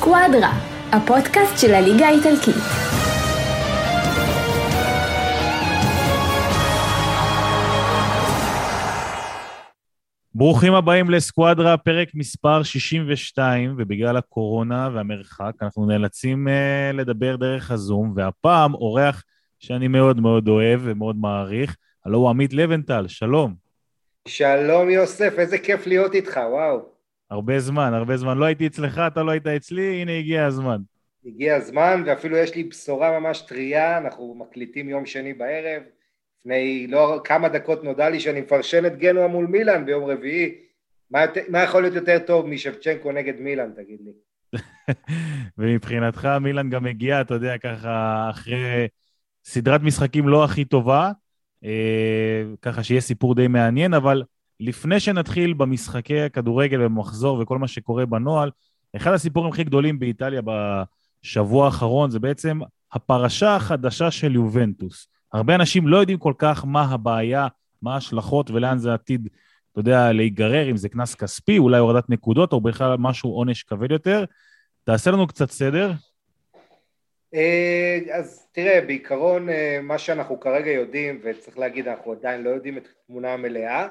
סקואדרה, הפודקאסט של הליגה האיטלקית. ברוכים הבאים לסקואדרה, פרק מספר 62, ובגלל הקורונה והמרחק אנחנו נאלצים uh, לדבר דרך הזום, והפעם אורח שאני מאוד מאוד אוהב ומאוד מעריך, הלו הוא עמית לבנטל, שלום. שלום יוסף, איזה כיף להיות איתך, וואו. הרבה זמן, הרבה זמן. לא הייתי אצלך, אתה לא היית אצלי, הנה הגיע הזמן. הגיע הזמן, ואפילו יש לי בשורה ממש טריה, אנחנו מקליטים יום שני בערב. לפני לא כמה דקות נודע לי שאני מפרשן את גנואה מול מילאן ביום רביעי. מה, מה יכול להיות יותר טוב משבצ'נקו נגד מילאן, תגיד לי? ומבחינתך מילאן גם הגיע, אתה יודע, ככה אחרי סדרת משחקים לא הכי טובה, אה, ככה שיהיה סיפור די מעניין, אבל לפני שנתחיל במשחקי הכדורגל ובמחזור וכל מה שקורה בנוהל, אחד הסיפורים הכי גדולים באיטליה בשבוע האחרון זה בעצם הפרשה החדשה של יובנטוס. הרבה אנשים לא יודעים כל כך מה הבעיה, מה ההשלכות ולאן זה עתיד, אתה יודע, להיגרר, אם זה קנס כספי, אולי הורדת נקודות, או בכלל משהו עונש כבד יותר. תעשה לנו קצת סדר. אה, אז תראה, בעיקרון אה, מה שאנחנו כרגע יודעים, וצריך להגיד, אנחנו עדיין לא יודעים את התמונה המלאה,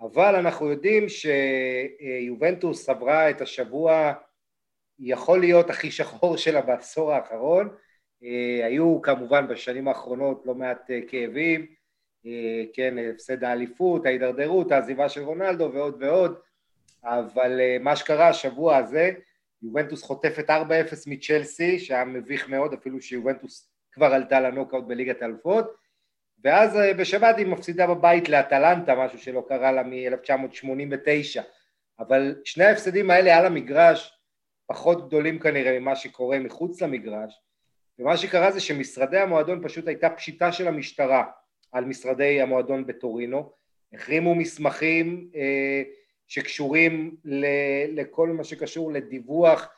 אבל אנחנו יודעים שיובנטוס עברה את השבוע יכול להיות הכי שחור שלה בעשור האחרון, היו כמובן בשנים האחרונות לא מעט כאבים, כן, הפסד האליפות, ההידרדרות, העזיבה של רונלדו ועוד ועוד, אבל מה שקרה השבוע הזה, יובנטוס חוטפת 4-0 מצ'לסי, שהיה מביך מאוד, אפילו שיובנטוס כבר עלתה לנוקאוט בליגת האלופות, ואז בשבת היא מפסידה בבית לאטלנטה, משהו שלא קרה לה מ-1989, אבל שני ההפסדים האלה על המגרש פחות גדולים כנראה ממה שקורה מחוץ למגרש, ומה שקרה זה שמשרדי המועדון פשוט הייתה פשיטה של המשטרה על משרדי המועדון בטורינו, החרימו מסמכים אה, שקשורים ל, לכל מה שקשור לדיווח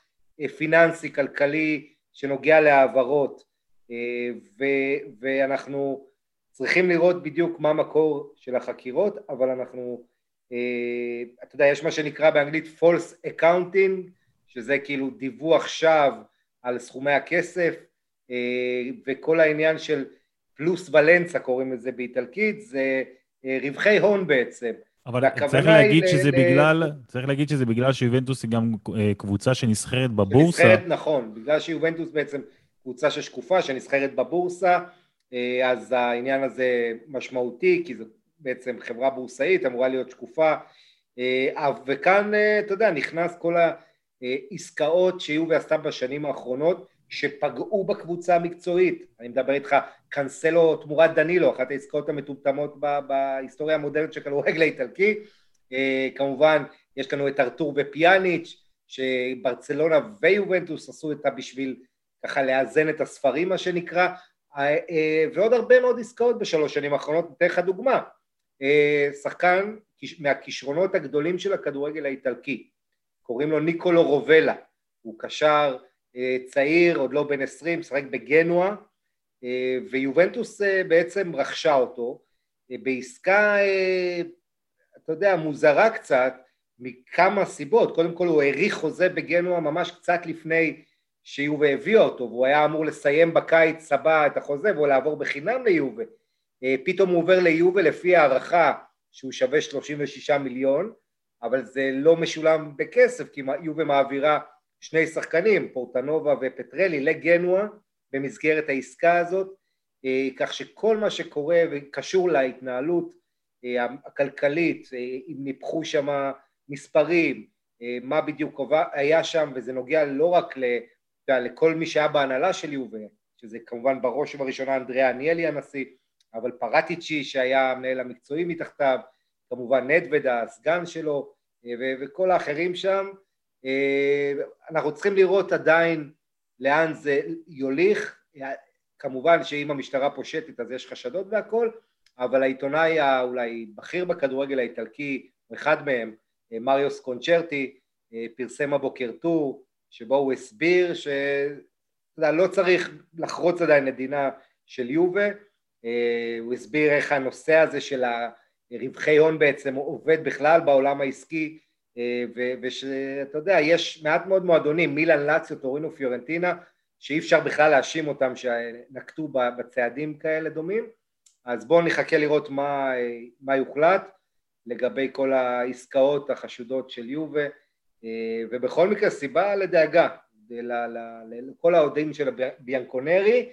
אה, פיננסי, כלכלי, שנוגע להעברות, אה, ו, ואנחנו צריכים לראות בדיוק מה המקור של החקירות, אבל אנחנו, אה, אתה יודע, יש מה שנקרא באנגלית false accounting, שזה כאילו דיווח שווא על סכומי הכסף, אה, וכל העניין של פלוס ולנסה קוראים לזה באיטלקית, זה אה, רווחי הון בעצם. אבל צריך להגיד, שזה ל... בגלל, צריך להגיד שזה בגלל שיובנטוס היא גם אה, קבוצה שנסחרת בבורסה. שנסחרת, נכון, בגלל שיובנטוס בעצם קבוצה ששקופה, שנסחרת בבורסה, אז העניין הזה משמעותי, כי זו בעצם חברה בורסאית, אמורה להיות שקופה, וכאן, אתה יודע, נכנס כל העסקאות שיובי עשתה בשנים האחרונות, שפגעו בקבוצה המקצועית, אני מדבר איתך קנסלו תמורת דנילו, אחת העסקאות המטומטמות בהיסטוריה המודרנית של כדורגל האיטלקי, אה, כמובן יש לנו את ארתור ופיאניץ', שברצלונה ויובנטוס עשו אותה בשביל ככה לאזן את הספרים מה שנקרא, אה, אה, ועוד הרבה מאוד עסקאות בשלוש שנים האחרונות, אתן לך דוגמה, שחקן מהכישרונות הגדולים של הכדורגל האיטלקי, קוראים לו ניקולו רובלה, הוא קשר אה, צעיר, עוד לא בן עשרים, משחק בגנואה, אה, ויובנטוס אה, בעצם רכשה אותו בעסקה, אתה יודע, מוזרה קצת, מכמה סיבות, קודם כל הוא האריך חוזה בגנואה ממש קצת לפני שיובה הביאה אותו, והוא היה אמור לסיים בקיץ הבא את החוזה והוא לעבור בחינם ליובה, פתאום הוא עובר ליובה לפי הערכה שהוא שווה 36 מיליון, אבל זה לא משולם בכסף כי יובה מעבירה שני שחקנים, פורטנובה ופטרלי, לגנואה במסגרת העסקה הזאת, אה, כך שכל מה שקורה וקשור להתנהלות אה, הכלכלית, אה, אם ניפחו שם מספרים, מה בדיוק היה שם, וזה נוגע לא רק לכל מי שהיה בהנהלה של יובה, שזה כמובן בראש ובראשונה אנדריאה עניאלי הנשיא, אבל פרטיצ'י שהיה המנהל המקצועי מתחתיו, כמובן נדוודה, הסגן שלו, וכל האחרים שם, אה, אנחנו צריכים לראות עדיין לאן זה יוליך, כמובן שאם המשטרה פושטת אז יש חשדות והכל, אבל העיתונאי האולי בכיר בכדורגל האיטלקי, אחד מהם, אה, מריוס קונצ'רטי, אה, פרסם הבוקר טור, שבו הוא הסביר שלא צריך לחרוץ עדיין מדינה של יובה, הוא הסביר איך הנושא הזה של הרווחי הון בעצם עובד בכלל בעולם העסקי ושאתה יודע, יש מעט מאוד מועדונים, מילאן, לאציו, טורינו, פיורנטינה, שאי אפשר בכלל להאשים אותם שנקטו בצעדים כאלה דומים, אז בואו נחכה לראות מה, מה יוחלט לגבי כל העסקאות החשודות של יובה, ובכל מקרה סיבה לדאגה לכל האוהדים של ביאנקונרי,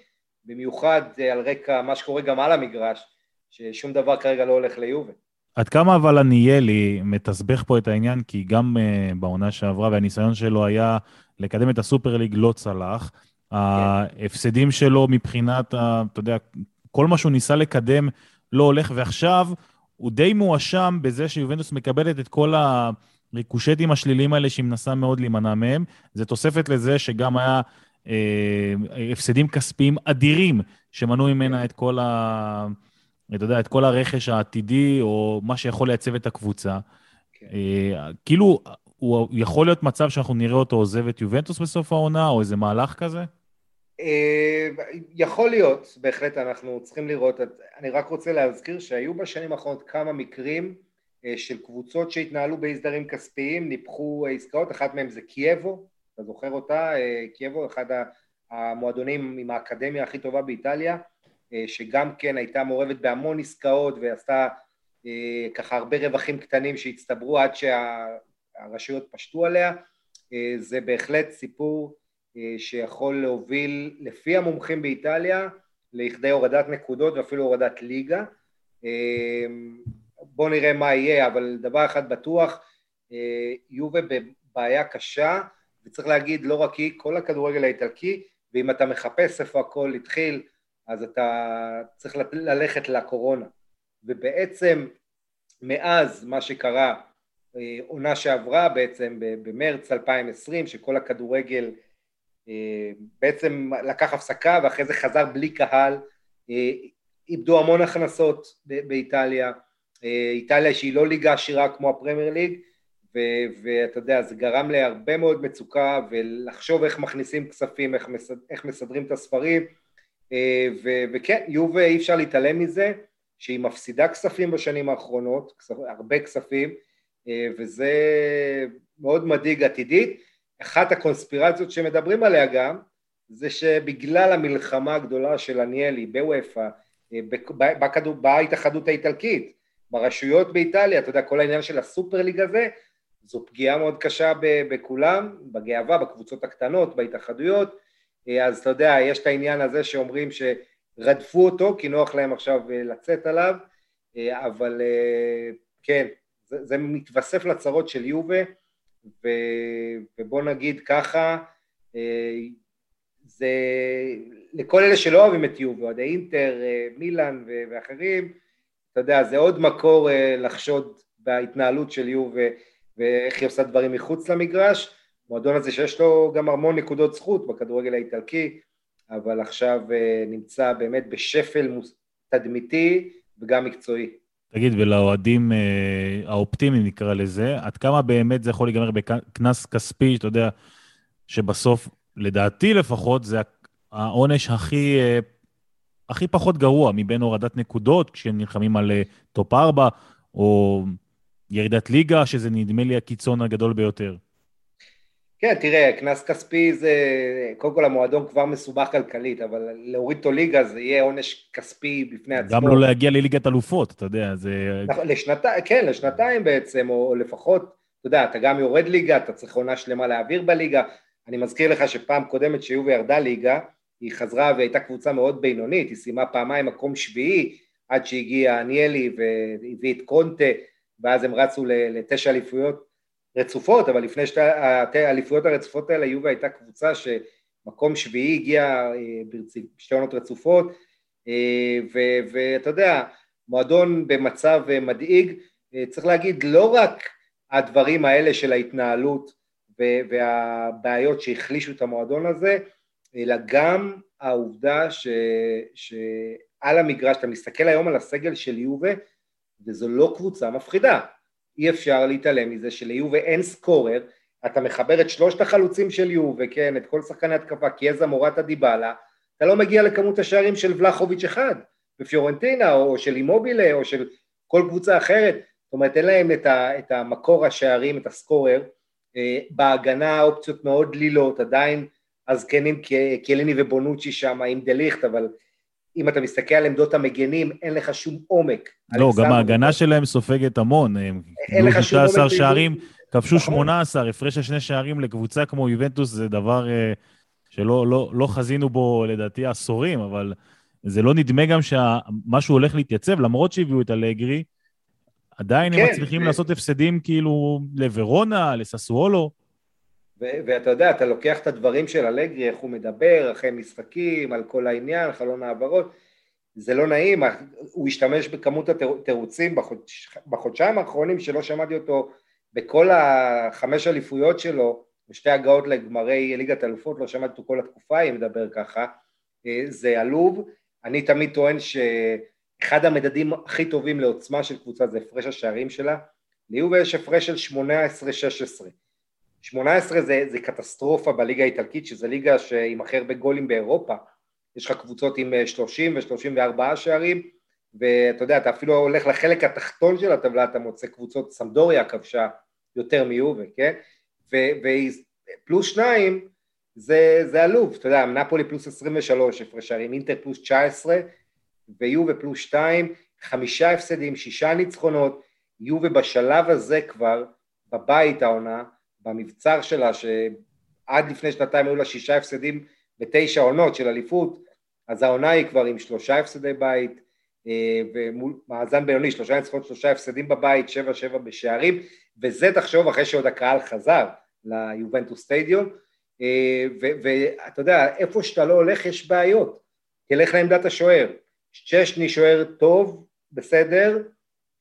במיוחד על רקע מה שקורה גם על המגרש, ששום דבר כרגע לא הולך ליובה. עד כמה אבל עניאלי מתסבך פה את העניין, כי גם uh, בעונה שעברה והניסיון שלו היה לקדם את הסופר ליג לא צלח. כן. ההפסדים שלו מבחינת, ה, אתה יודע, כל מה שהוא ניסה לקדם לא הולך, ועכשיו הוא די מואשם בזה שיובנטוס מקבלת את כל הריקושטים השליליים האלה שהיא מנסה מאוד להימנע מהם. זה תוספת לזה שגם היה אה, הפסדים כספיים אדירים שמנעו ממנה את כל ה... אתה יודע, את כל הרכש העתידי, או מה שיכול לייצב את הקבוצה. כן. אה, כאילו, הוא יכול להיות מצב שאנחנו נראה אותו עוזב את יובנטוס בסוף העונה, או איזה מהלך כזה? אה, יכול להיות, בהחלט אנחנו צריכים לראות. אני רק רוצה להזכיר שהיו בשנים האחרונות כמה מקרים של קבוצות שהתנהלו בהסדרים כספיים, ניפחו עסקאות, אחת מהן זה קייבו, אתה זוכר אותה? קייבו, אחד המועדונים עם האקדמיה הכי טובה באיטליה. אה, שגם כן הייתה מעורבת בהמון עסקאות ועשתה אה, ככה הרבה רווחים קטנים שהצטברו עד שהרשויות פשטו עליה, אה, זה בהחלט סיפור שיכול להוביל לפי המומחים באיטליה לכדי הורדת נקודות ואפילו הורדת ליגה. בואו נראה מה יהיה, אבל דבר אחד בטוח, יובה בבעיה קשה, וצריך להגיד לא רק היא, כל הכדורגל האיטלקי, ואם אתה מחפש איפה הכל התחיל, אז אתה צריך ללכת לקורונה. ובעצם מאז מה שקרה, אה, עונה שעברה בעצם במרץ 2020, שכל הכדורגל אה, בעצם לקח הפסקה ואחרי זה חזר בלי קהל, אה, איבדו המון הכנסות באיטליה, איטליה שהיא לא ליגה עשירה כמו הפרמייר ליג, ואתה יודע, זה גרם להרבה מאוד מצוקה ולחשוב איך מכניסים כספים, איך, מסד, איך מסדרים את הספרים, אה, וכן, יובה אי אפשר להתעלם מזה שהיא מפסידה כספים בשנים האחרונות, כספ, הרבה כספים, אה, וזה מאוד מדאיג עתידית. אחת הקונספירציות שמדברים עליה גם, זה שבגלל המלחמה הגדולה של עניאלי בוופא, אה, בהתאחדות האיטלקית, ברשויות באיטליה, אתה יודע, כל העניין של הסופר ליג הזה, זו פגיעה מאוד קשה בכולם, בגאווה, בקבוצות הקטנות, בהתאחדויות, אה, אז אתה יודע, יש את העניין הזה שאומרים שרדפו אותו כי נוח להם עכשיו אה, לצאת עליו, אה, אבל כן, זה, זה מתווסף לצרות של יובה, ו, ובוא נגיד ככה, זה לכל אלה שלא אוהבים את יובה, אוהדי אינטר, מילאן ואחרים, אתה יודע, זה עוד מקור לחשוד בהתנהלות של יובה ואיך היא עושה דברים מחוץ למגרש, המועדון הזה שיש לו גם המון נקודות זכות בכדורגל האיטלקי, אבל עכשיו אה, נמצא באמת בשפל תדמיתי וגם מקצועי. תגיד, ולאוהדים אה, האופטימיים נקרא לזה, עד כמה באמת זה יכול להיגמר בקנס כספי, אתה יודע, שבסוף, לדעתי לפחות, זה העונש הכי, אה, הכי פחות גרוע מבין הורדת נקודות, כשנלחמים על טופ 4, או ירידת ליגה, שזה נדמה לי הקיצון הגדול ביותר. כן, תראה, קנס כספי זה, קודם כל המועדון כבר מסובך כלכלית, אבל להוריד אותו ליגה זה יהיה עונש כספי בפני עצמו. גם לא להגיע לליגת אלופות, אתה יודע, זה... נכון, לשנתיים, כן, לשנתיים בעצם, או לפחות, אתה יודע, אתה גם יורד ליגה, אתה צריך עונה שלמה להעביר בליגה. אני מזכיר לך שפעם קודמת שיובי ירדה ליגה, היא חזרה והייתה קבוצה מאוד בינונית, היא סיימה פעמיים מקום שביעי, עד שהגיע עניאלי והביא את קונטה, ואז הם רצו לתשע אליפויות רצופות, אבל לפני שתי האליפויות הרצופות האלה יובה הייתה קבוצה שמקום שביעי הגיע אה, בשתי עונות רצופות, אה, ואתה יודע, מועדון במצב אה, מדאיג, צריך להגיד לא רק הדברים האלה של ההתנהלות והבעיות שהחלישו את המועדון הזה, אלא גם העובדה ש, שעל המגרש, אתה מסתכל היום על הסגל של יובה, וזו לא קבוצה מפחידה. אי אפשר להתעלם מזה שליובה אין סקורר, אתה מחבר את שלושת החלוצים של יובה, כן, את כל שחקני התקפה, קיאזה, מורטה, דיבלה, אתה לא מגיע לכמות השערים של ולחוביץ' אחד בפיורנטינה, או של אימובילה, או של כל קבוצה אחרת, זאת אומרת אין להם את, ה, את המקור השערים, את הסקורר, בהגנה אופציות מאוד דלילות, עדיין הזקנים קליני ובונוצ'י שם עם דליכט, אבל אם אתה מסתכל על עמדות המגנים, אין לך שום עומק. לא, גם ההגנה שלהם סופגת המון. אין לך שום עומק. 16 שערים, כבשו 18, נכון. הפרש של שני שערים לקבוצה כמו יובנטוס זה דבר אה, שלא לא, לא חזינו בו לדעתי עשורים, אבל זה לא נדמה גם שמשהו הולך להתייצב, למרות שהביאו את אלגרי, עדיין כן, הם מצליחים. לעשות הפסדים כאילו לוורונה, לססוולו. ואתה יודע, אתה לוקח את הדברים של אלגרי, איך הוא מדבר, אחרי משחקים, על כל העניין, חלון העברות, זה לא נעים, הוא השתמש בכמות התירוצים בחודש, בחודשיים האחרונים שלא שמעתי אותו בכל החמש אליפויות שלו, בשתי הגעות לגמרי ליגת אלופות, לא שמעתי אותו כל התקופה, אם מדבר ככה, אה, זה עלוב. אני תמיד טוען שאחד המדדים הכי טובים לעוצמה של קבוצה זה הפרש השערים שלה. ליובה יש הפרש של 18-16. 18 זה, זה קטסטרופה בליגה האיטלקית, שזו ליגה שעם הכי הרבה גולים באירופה. יש לך קבוצות עם 30 ו-34 שערים, ואתה יודע, אתה אפילו הולך לחלק התחתון של הטבלה, אתה מוצא קבוצות, סמדוריה כבשה יותר מיובה, כן? ופלוס שניים זה, זה עלוב, אתה יודע, נפולי פלוס 23 הפרש שערים, אינטר פלוס 19 ויובה פלוס 2, חמישה הפסדים, שישה ניצחונות, יובה בשלב הזה כבר, בבית העונה, במבצר שלה, שעד לפני שנתיים היו לה שישה הפסדים בתשע עונות של אליפות, אז העונה היא כבר עם שלושה הפסדי בית, אה, ומאזן בינוני, שלושה ניצחונות, שלושה הפסדים בבית, שבע שבע בשערים, וזה תחשוב אחרי שעוד הקהל חזר ליובנטוס סטדיום, אה, ואתה יודע, איפה שאתה לא הולך יש בעיות, תלך לעמדת השוער, ששני שוער טוב, בסדר,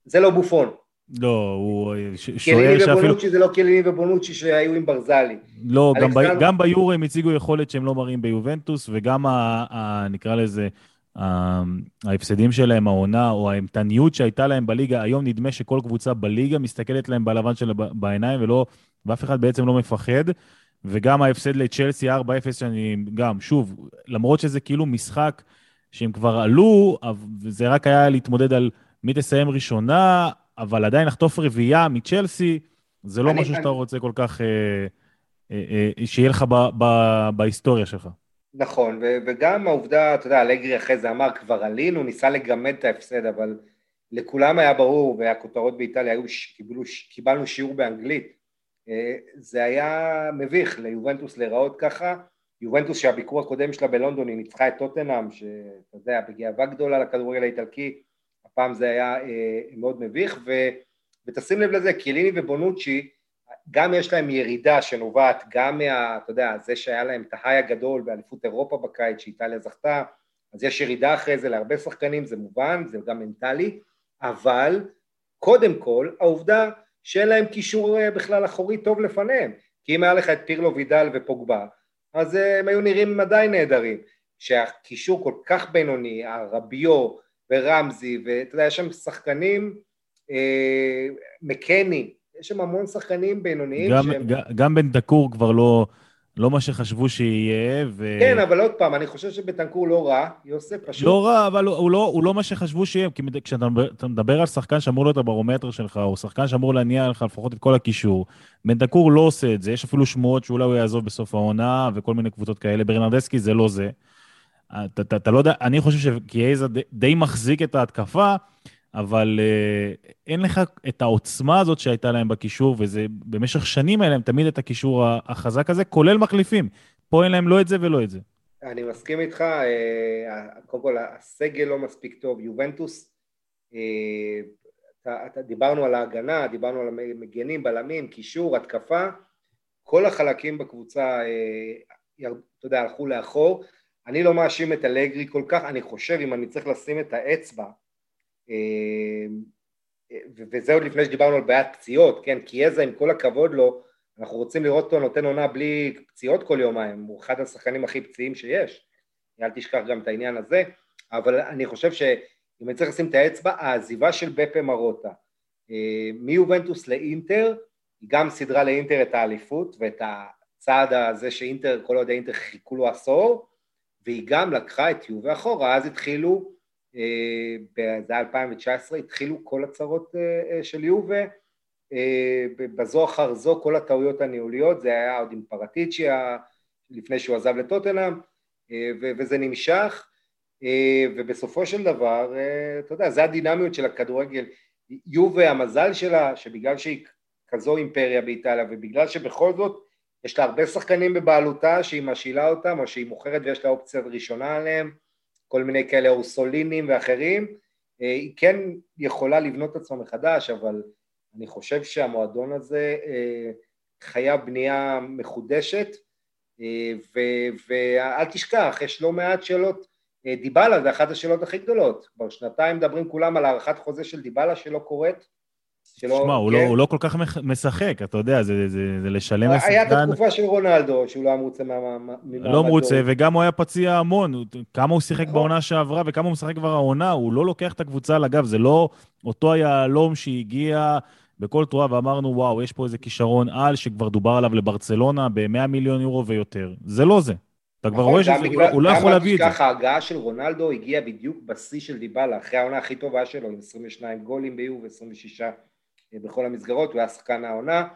זה לא בופון, לא, הוא שוער שאפילו... קליני ובונוצ'י זה לא קליני ובונוצ'י שהיו עם ברזלי. לא, גם, ב... גם ביורו הם הציגו יכולת שהם לא מראים ביובנטוס, וגם, ה... ה... נקרא לזה. ההפסדים שלהם, העונה, או האימתניות שהייתה להם בליגה, היום נדמה שכל קבוצה בליגה מסתכלת להם בלבן שלה בעיניים, ולא, ואף אחד בעצם לא מפחד. וגם ההפסד לצ'לסי 4-0, שאני גם, שוב, למרות שזה כאילו משחק שהם כבר עלו, זה רק היה להתמודד על מי תסיים ראשונה, אבל עדיין לחטוף רביעייה מצ'לסי, זה לא אני, משהו אני... שאתה רוצה כל כך, אה, אה, אה, שיהיה לך ב, ב, בהיסטוריה שלך. נכון, ו- וגם העובדה, אתה יודע, אלגרי אחרי זה אמר, כבר עלינו, ניסה לגמד את ההפסד, אבל לכולם היה ברור, והכותרות באיטליה היו, קיבלו, קיבלנו שיעור באנגלית, אה, זה היה מביך ליובנטוס להיראות ככה, יובנטוס שהביקור הקודם שלה בלונדון היא ניצחה את טוטנאם, שאתה יודע, בגאווה גדולה לכדורגל האיטלקי, הפעם זה היה אה, מאוד מביך, ו, ותשים לב לזה, קיליני ובונוצ'י, גם יש להם ירידה שנובעת גם מה, אתה יודע, זה שהיה להם את ההיי הגדול באליפות אירופה בקיץ שאיטליה זכתה, אז יש ירידה אחרי זה להרבה שחקנים, זה מובן, זה גם מנטלי, אבל קודם כל העובדה שאין להם קישור אה, בכלל אחורי טוב לפניהם, כי אם היה לך את פירלו וידל ופוגבה, אז אה, הם היו נראים עדיין נהדרים. שהקישור כל כך בינוני, הרביו, ורמזי, ואתה יודע, יש שם שחקנים, אה, מקני, יש שם המון שחקנים בינוניים גם, שהם... גם בן דקור כבר לא, לא מה שחשבו שיהיה, ו... כן, אבל עוד פעם, אני חושב שבטנקור לא רע, יוסף פשוט... לא רע, אבל הוא לא, הוא לא מה שחשבו שיהיה, כי כשאתה מדבר על שחקן שאמור להיות הברומטר שלך, או שחקן שאמור להניע לך לפחות את כל הקישור, בן דקור לא עושה את זה, יש אפילו שמועות שאולי הוא יעזוב בסוף העונה, וכל מיני קבוצות כאלה, ברנרדסקי זה לא זה. אתה, אתה, אתה לא יודע, אני חושב שקיאזה די, די מחזיק את ההתקפה, אבל אה, אין לך את העוצמה הזאת שהייתה להם בקישור, וזה במשך שנים היה להם תמיד את הקישור החזק הזה, כולל מחליפים. פה אין להם לא את זה ולא את זה. אני מסכים איתך, אה, קודם כל הסגל לא מספיק טוב, יובנטוס, אה, אתה, אתה, דיברנו על ההגנה, דיברנו על המגנים, בלמים, קישור, התקפה, כל החלקים בקבוצה, אה, אתה יודע, הלכו לאחור. אני לא מאשים את אלגרי כל כך, אני חושב אם אני צריך לשים את האצבע, אה, וזה עוד לפני שדיברנו על בעיית פציעות, כן, כי איזה עם כל הכבוד לו, אנחנו רוצים לראות אותו נותן עונה בלי פציעות כל יומיים, הוא אחד השחקנים הכי פציעים שיש, אל תשכח גם את העניין הזה, אבל אני חושב שאם אני צריך לשים את האצבע, העזיבה של בפה מרוטה אה, מיובנטוס לאינטר, היא גם סידרה לאינטר את האליפות ואת הצעד הזה שאינטר, כל עוד האינטר חיכו לו עשור, והיא גם לקחה את יובה אחורה, אז התחילו זה היה 2019, התחילו כל הצרות של יובה, בזו אחר זו כל הטעויות הניהוליות, זה היה עוד עם פרטיצ'י לפני שהוא עזב לטוטנאם, וזה נמשך, ובסופו של דבר, אתה יודע, זה הדינמיות של הכדורגל. יובה, המזל שלה, שבגלל שהיא כזו אימפריה באיטליה, ובגלל שבכל זאת יש לה הרבה שחקנים בבעלותה שהיא משאילה אותם, או שהיא מוכרת ויש לה אופציה ראשונה עליהם, כל מיני כאלה אורסולינים ואחרים, אה, היא כן יכולה לבנות את עצמה מחדש, אבל אני חושב שהמועדון הזה אה, חייב בנייה מחודשת, אה, ואל תשכח, יש לא מעט שאלות, דיבלה זה אחת השאלות הכי גדולות, כבר שנתיים מדברים כולם על הארכת חוזה של דיבלה שלא קורית, שלא... שמע, הוא, לא, כן? הוא לא כל כך משחק, אתה יודע, זה, זה, זה לשלם לשחקן... היה את התקופה של רונלדו, שהוא לא היה מרוצה ממעמדו. לא מרוצה, וגם הוא היה פציע המון. כמה הוא שיחק נכון. בעונה שעברה וכמה הוא משחק כבר העונה, הוא לא לוקח את הקבוצה על הגב, זה לא אותו היהלום שהגיע בכל תרועה ואמרנו, וואו, יש פה איזה כישרון על שכבר דובר עליו לברצלונה ב-100 מיליון יורו ויותר. זה לא זה. אתה כבר נכון, רואה שהוא לא יכול להביא את זה. גם ככה, ההגעה של רונלדו הגיעה בדיוק בשיא של דיבלה, אחרי העונה הכי טובה שלו, עם 22 גולים ביוב ו-26 בכל המסגרות, הוא היה שחקן העונה,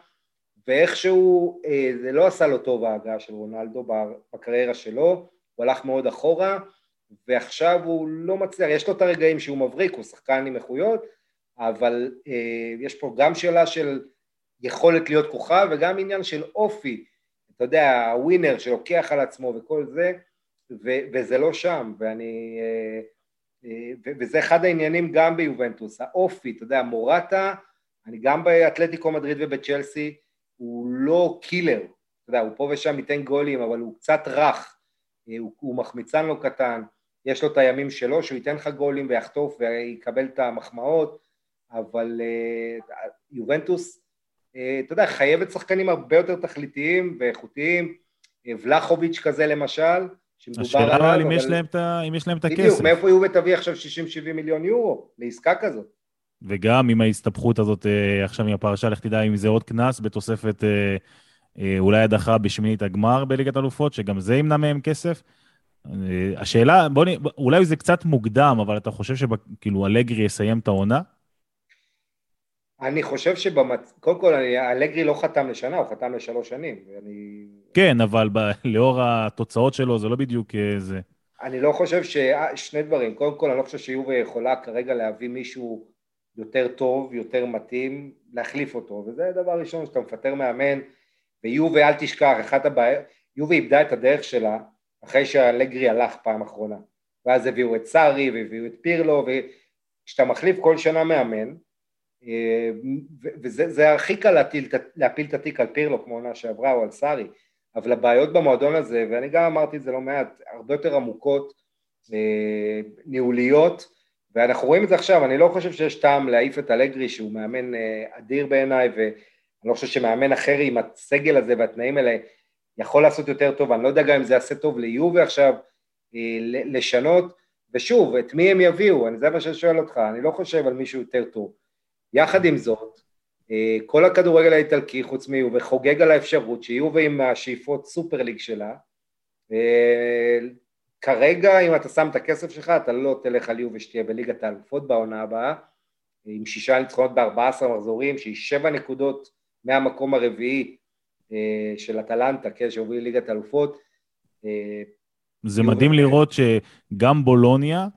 ואיכשהו אה, זה לא עשה לו טוב ההגעה של רונלדו בקריירה שלו, הוא הלך מאוד אחורה, ועכשיו הוא לא מצליח, יש לו את הרגעים שהוא מבריק, הוא שחקן עם איכויות, אבל אה, יש פה גם שאלה של יכולת להיות כוכב וגם עניין של אופי, אתה יודע, הווינר שלוקח על עצמו וכל זה, ו- וזה לא שם, ואני... אה, וזה אחד העניינים גם ביובנטוס, האופי, אתה יודע, מורטה אני גם באתלטיקו מדריד ובצ'לסי, הוא לא קילר, אתה יודע, הוא פה ושם ייתן גולים, אבל הוא קצת רך, אה, הוא, הוא מחמיצן לא קטן, יש לו את הימים שלו, שהוא ייתן לך גולים ויחטוף ויקבל את המחמאות, אבל uh, יובנטוס, uh, אתה יודע, חייבת שחקנים הרבה יותר תכליתיים ואיכותיים, ולחוביץ' כזה למשל, שמדובר עליו, אבל... השאלה אם יש להם את, הכסף. בדיוק, מאיפה יובה תביא עכשיו 60-70 מיליון יורו לעסקה כזאת? וגם עם ההסתבכות הזאת אה, עכשיו עם הפרשה, לך תדע אם זה עוד קנס בתוספת אה, אה, אולי הדחה בשמינית הגמר בליגת אלופות, שגם זה ימנע מהם כסף. השאלה, בוא נ... אולי זה קצת מוקדם, אבל אתה חושב שכאילו אלגרי יסיים את העונה? אני חושב שבמצ... קודם כל, אלגרי לא חתם לשנה, הוא חתם לשלוש שנים. ואני... כן, אבל ב... לאור התוצאות שלו זה לא בדיוק זה. אני לא חושב ש... שני דברים. קודם כל, אני לא חושב שיובה יכולה כרגע להביא מישהו יותר טוב, יותר מתאים, להחליף אותו, וזה הדבר הראשון שאתה מפטר מאמן, ויובה אל תשכח, אחת הבעיות, יובה איבדה את הדרך שלה אחרי שהלגרי הלך פעם אחרונה, ואז הביאו את סארי והביאו את פירלו, וכשאתה מחליף כל שנה מאמן, אה, וזה הכי קל להפיל, להפיל את התיק על פירלו כמו עונה שעברה או על סארי, אבל הבעיות במועדון הזה, ואני גם אמרתי את זה לא מעט, הרבה יותר עמוקות, אה, ניהוליות, ואנחנו רואים את זה עכשיו, אני לא חושב שיש טעם להעיף את אלגרי שהוא מאמן אה, אדיר בעיניי ואני לא חושב שמאמן אחר עם הסגל הזה והתנאים האלה יכול לעשות יותר טוב, אני לא יודע גם אם זה יעשה טוב ליובי עכשיו אה, לשנות, ושוב, את מי הם יביאו, אני זה מה שאני שואל אותך, אני לא חושב על מישהו יותר טוב. יחד עם זאת, אה, כל הכדורגל האיטלקי חוץ מיובי חוגג על האפשרות שיובי עם השאיפות סופר ליג שלה, כרגע אם אתה שם את הכסף שלך אתה לא תלך על יובה שתהיה בליגת האלופות בעונה הבאה עם שישה ניצחונות בארבע עשרה מחזורים שהיא שבע נקודות מהמקום הרביעי אה, של אטלנטה, כן, שהוביל ליגת האלופות. אה, זה מדהים לראות שגם בולוניה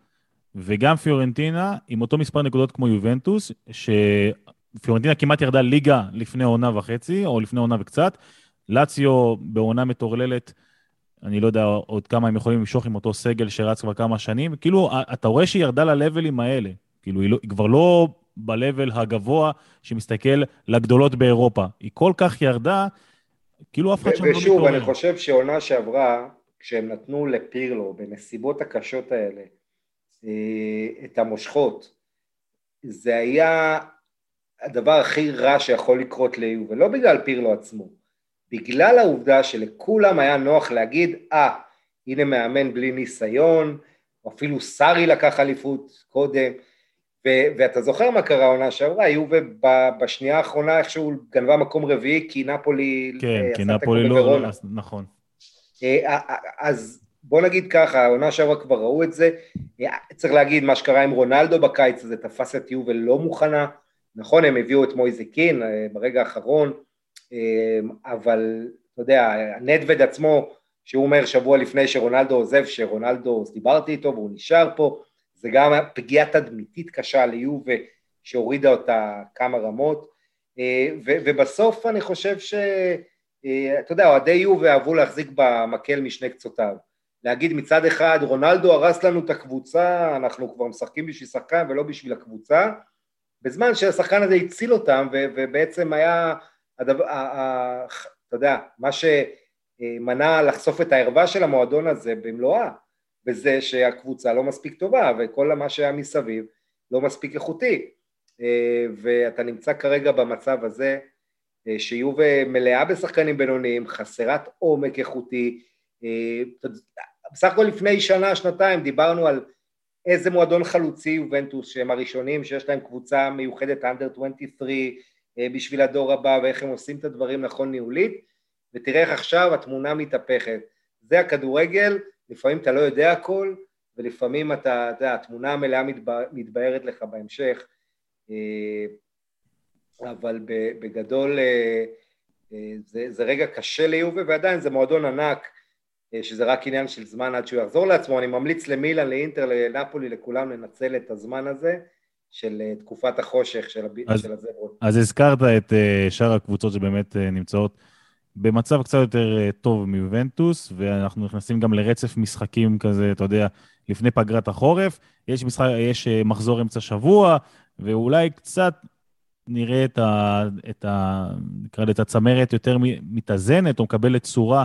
וגם פיורנטינה עם אותו מספר נקודות כמו יובנטוס, שפיורנטינה כמעט ירדה ליגה לפני עונה וחצי, או לפני עונה וקצת, לאציו בעונה מטורללת אני לא יודע עוד כמה הם יכולים למשוך עם אותו סגל שרץ כבר כמה שנים. כאילו, אתה רואה שהיא ירדה ללבלים האלה. כאילו, היא, לא, היא כבר לא ב-level הגבוה שמסתכל לגדולות באירופה. היא כל כך ירדה, כאילו אף אחד שם לא מתעורר. ושוב, אני חושב שעונה שעברה, כשהם נתנו לפירלו, בנסיבות הקשות האלה, אה, את המושכות, זה היה הדבר הכי רע שיכול לקרות ליובל, ולא בגלל פירלו עצמו. בגלל העובדה שלכולם היה נוח להגיד, אה, ah, הנה מאמן בלי ניסיון, או אפילו סארי לקח אליפות קודם, ו- ואתה זוכר מה קרה העונה שעברה, היו בשנייה האחרונה איכשהו גנבה מקום רביעי, כי נפולי... כן, כי נפולי לא, נכון. אה, אה, אה, אז בוא נגיד ככה, העונה שעברה כבר ראו את זה, צריך להגיד, מה שקרה עם רונלדו בקיץ הזה תפס את יובל לא מוכנה, נכון, הם הביאו את מויזה קין אה, ברגע האחרון, אה, אבל אתה יודע, נדווד עצמו, שהוא אומר שבוע לפני שרונלדו עוזב, שרונלדו, דיברתי איתו והוא נשאר פה, זה גם פגיעה תדמיתית קשה ליובה שהורידה אותה כמה רמות, אה, ובסוף אני חושב ש... אתה יודע, אוהדי יובה אהבו להחזיק במקל משני קצותיו. להגיד מצד אחד, רונלדו הרס לנו את הקבוצה, אנחנו כבר משחקים בשביל שחקן ולא בשביל הקבוצה, בזמן שהשחקן הזה הציל אותם, ובעצם היה, אתה יודע, מה שמנע לחשוף את הערווה של המועדון הזה במלואה, בזה שהקבוצה לא מספיק טובה, וכל מה שהיה מסביב לא מספיק איכותי. ואתה נמצא כרגע במצב הזה, שיובה מלאה בשחקנים בינוניים, חסרת עומק איכותי, בסך הכל לפני שנה, שנתיים, דיברנו על איזה מועדון חלוצי יובנטוס שהם הראשונים שיש להם קבוצה מיוחדת אנדר 23 אה, בשביל הדור הבא ואיך הם עושים את הדברים נכון ניהולית. ותראה איך עכשיו התמונה מתהפכת. זה הכדורגל, לפעמים אתה לא יודע הכל ולפעמים אתה, אתה יודע, התמונה המלאה מתבהרת לך בהמשך. אה, אבל בגדול אה, זה, זה רגע קשה ליובה ועדיין זה מועדון ענק אה, שזה רק עניין של זמן עד שהוא יחזור לעצמו, אני ממליץ למילן, לאינטר, לנפולי, לכולם לנצל את הזמן הזה של אה, תקופת החושך של, אז, של הזברות. אז הזכרת את uh, שאר הקבוצות שבאמת uh, נמצאות במצב קצת יותר טוב מיובנטוס, ואנחנו נכנסים גם לרצף משחקים כזה, אתה יודע, לפני פגרת החורף, יש, משחק, יש מחזור אמצע שבוע, ואולי קצת נראה את ה... את ה נקרא לזה, את הצמרת יותר מתאזנת, או מקבלת צורה.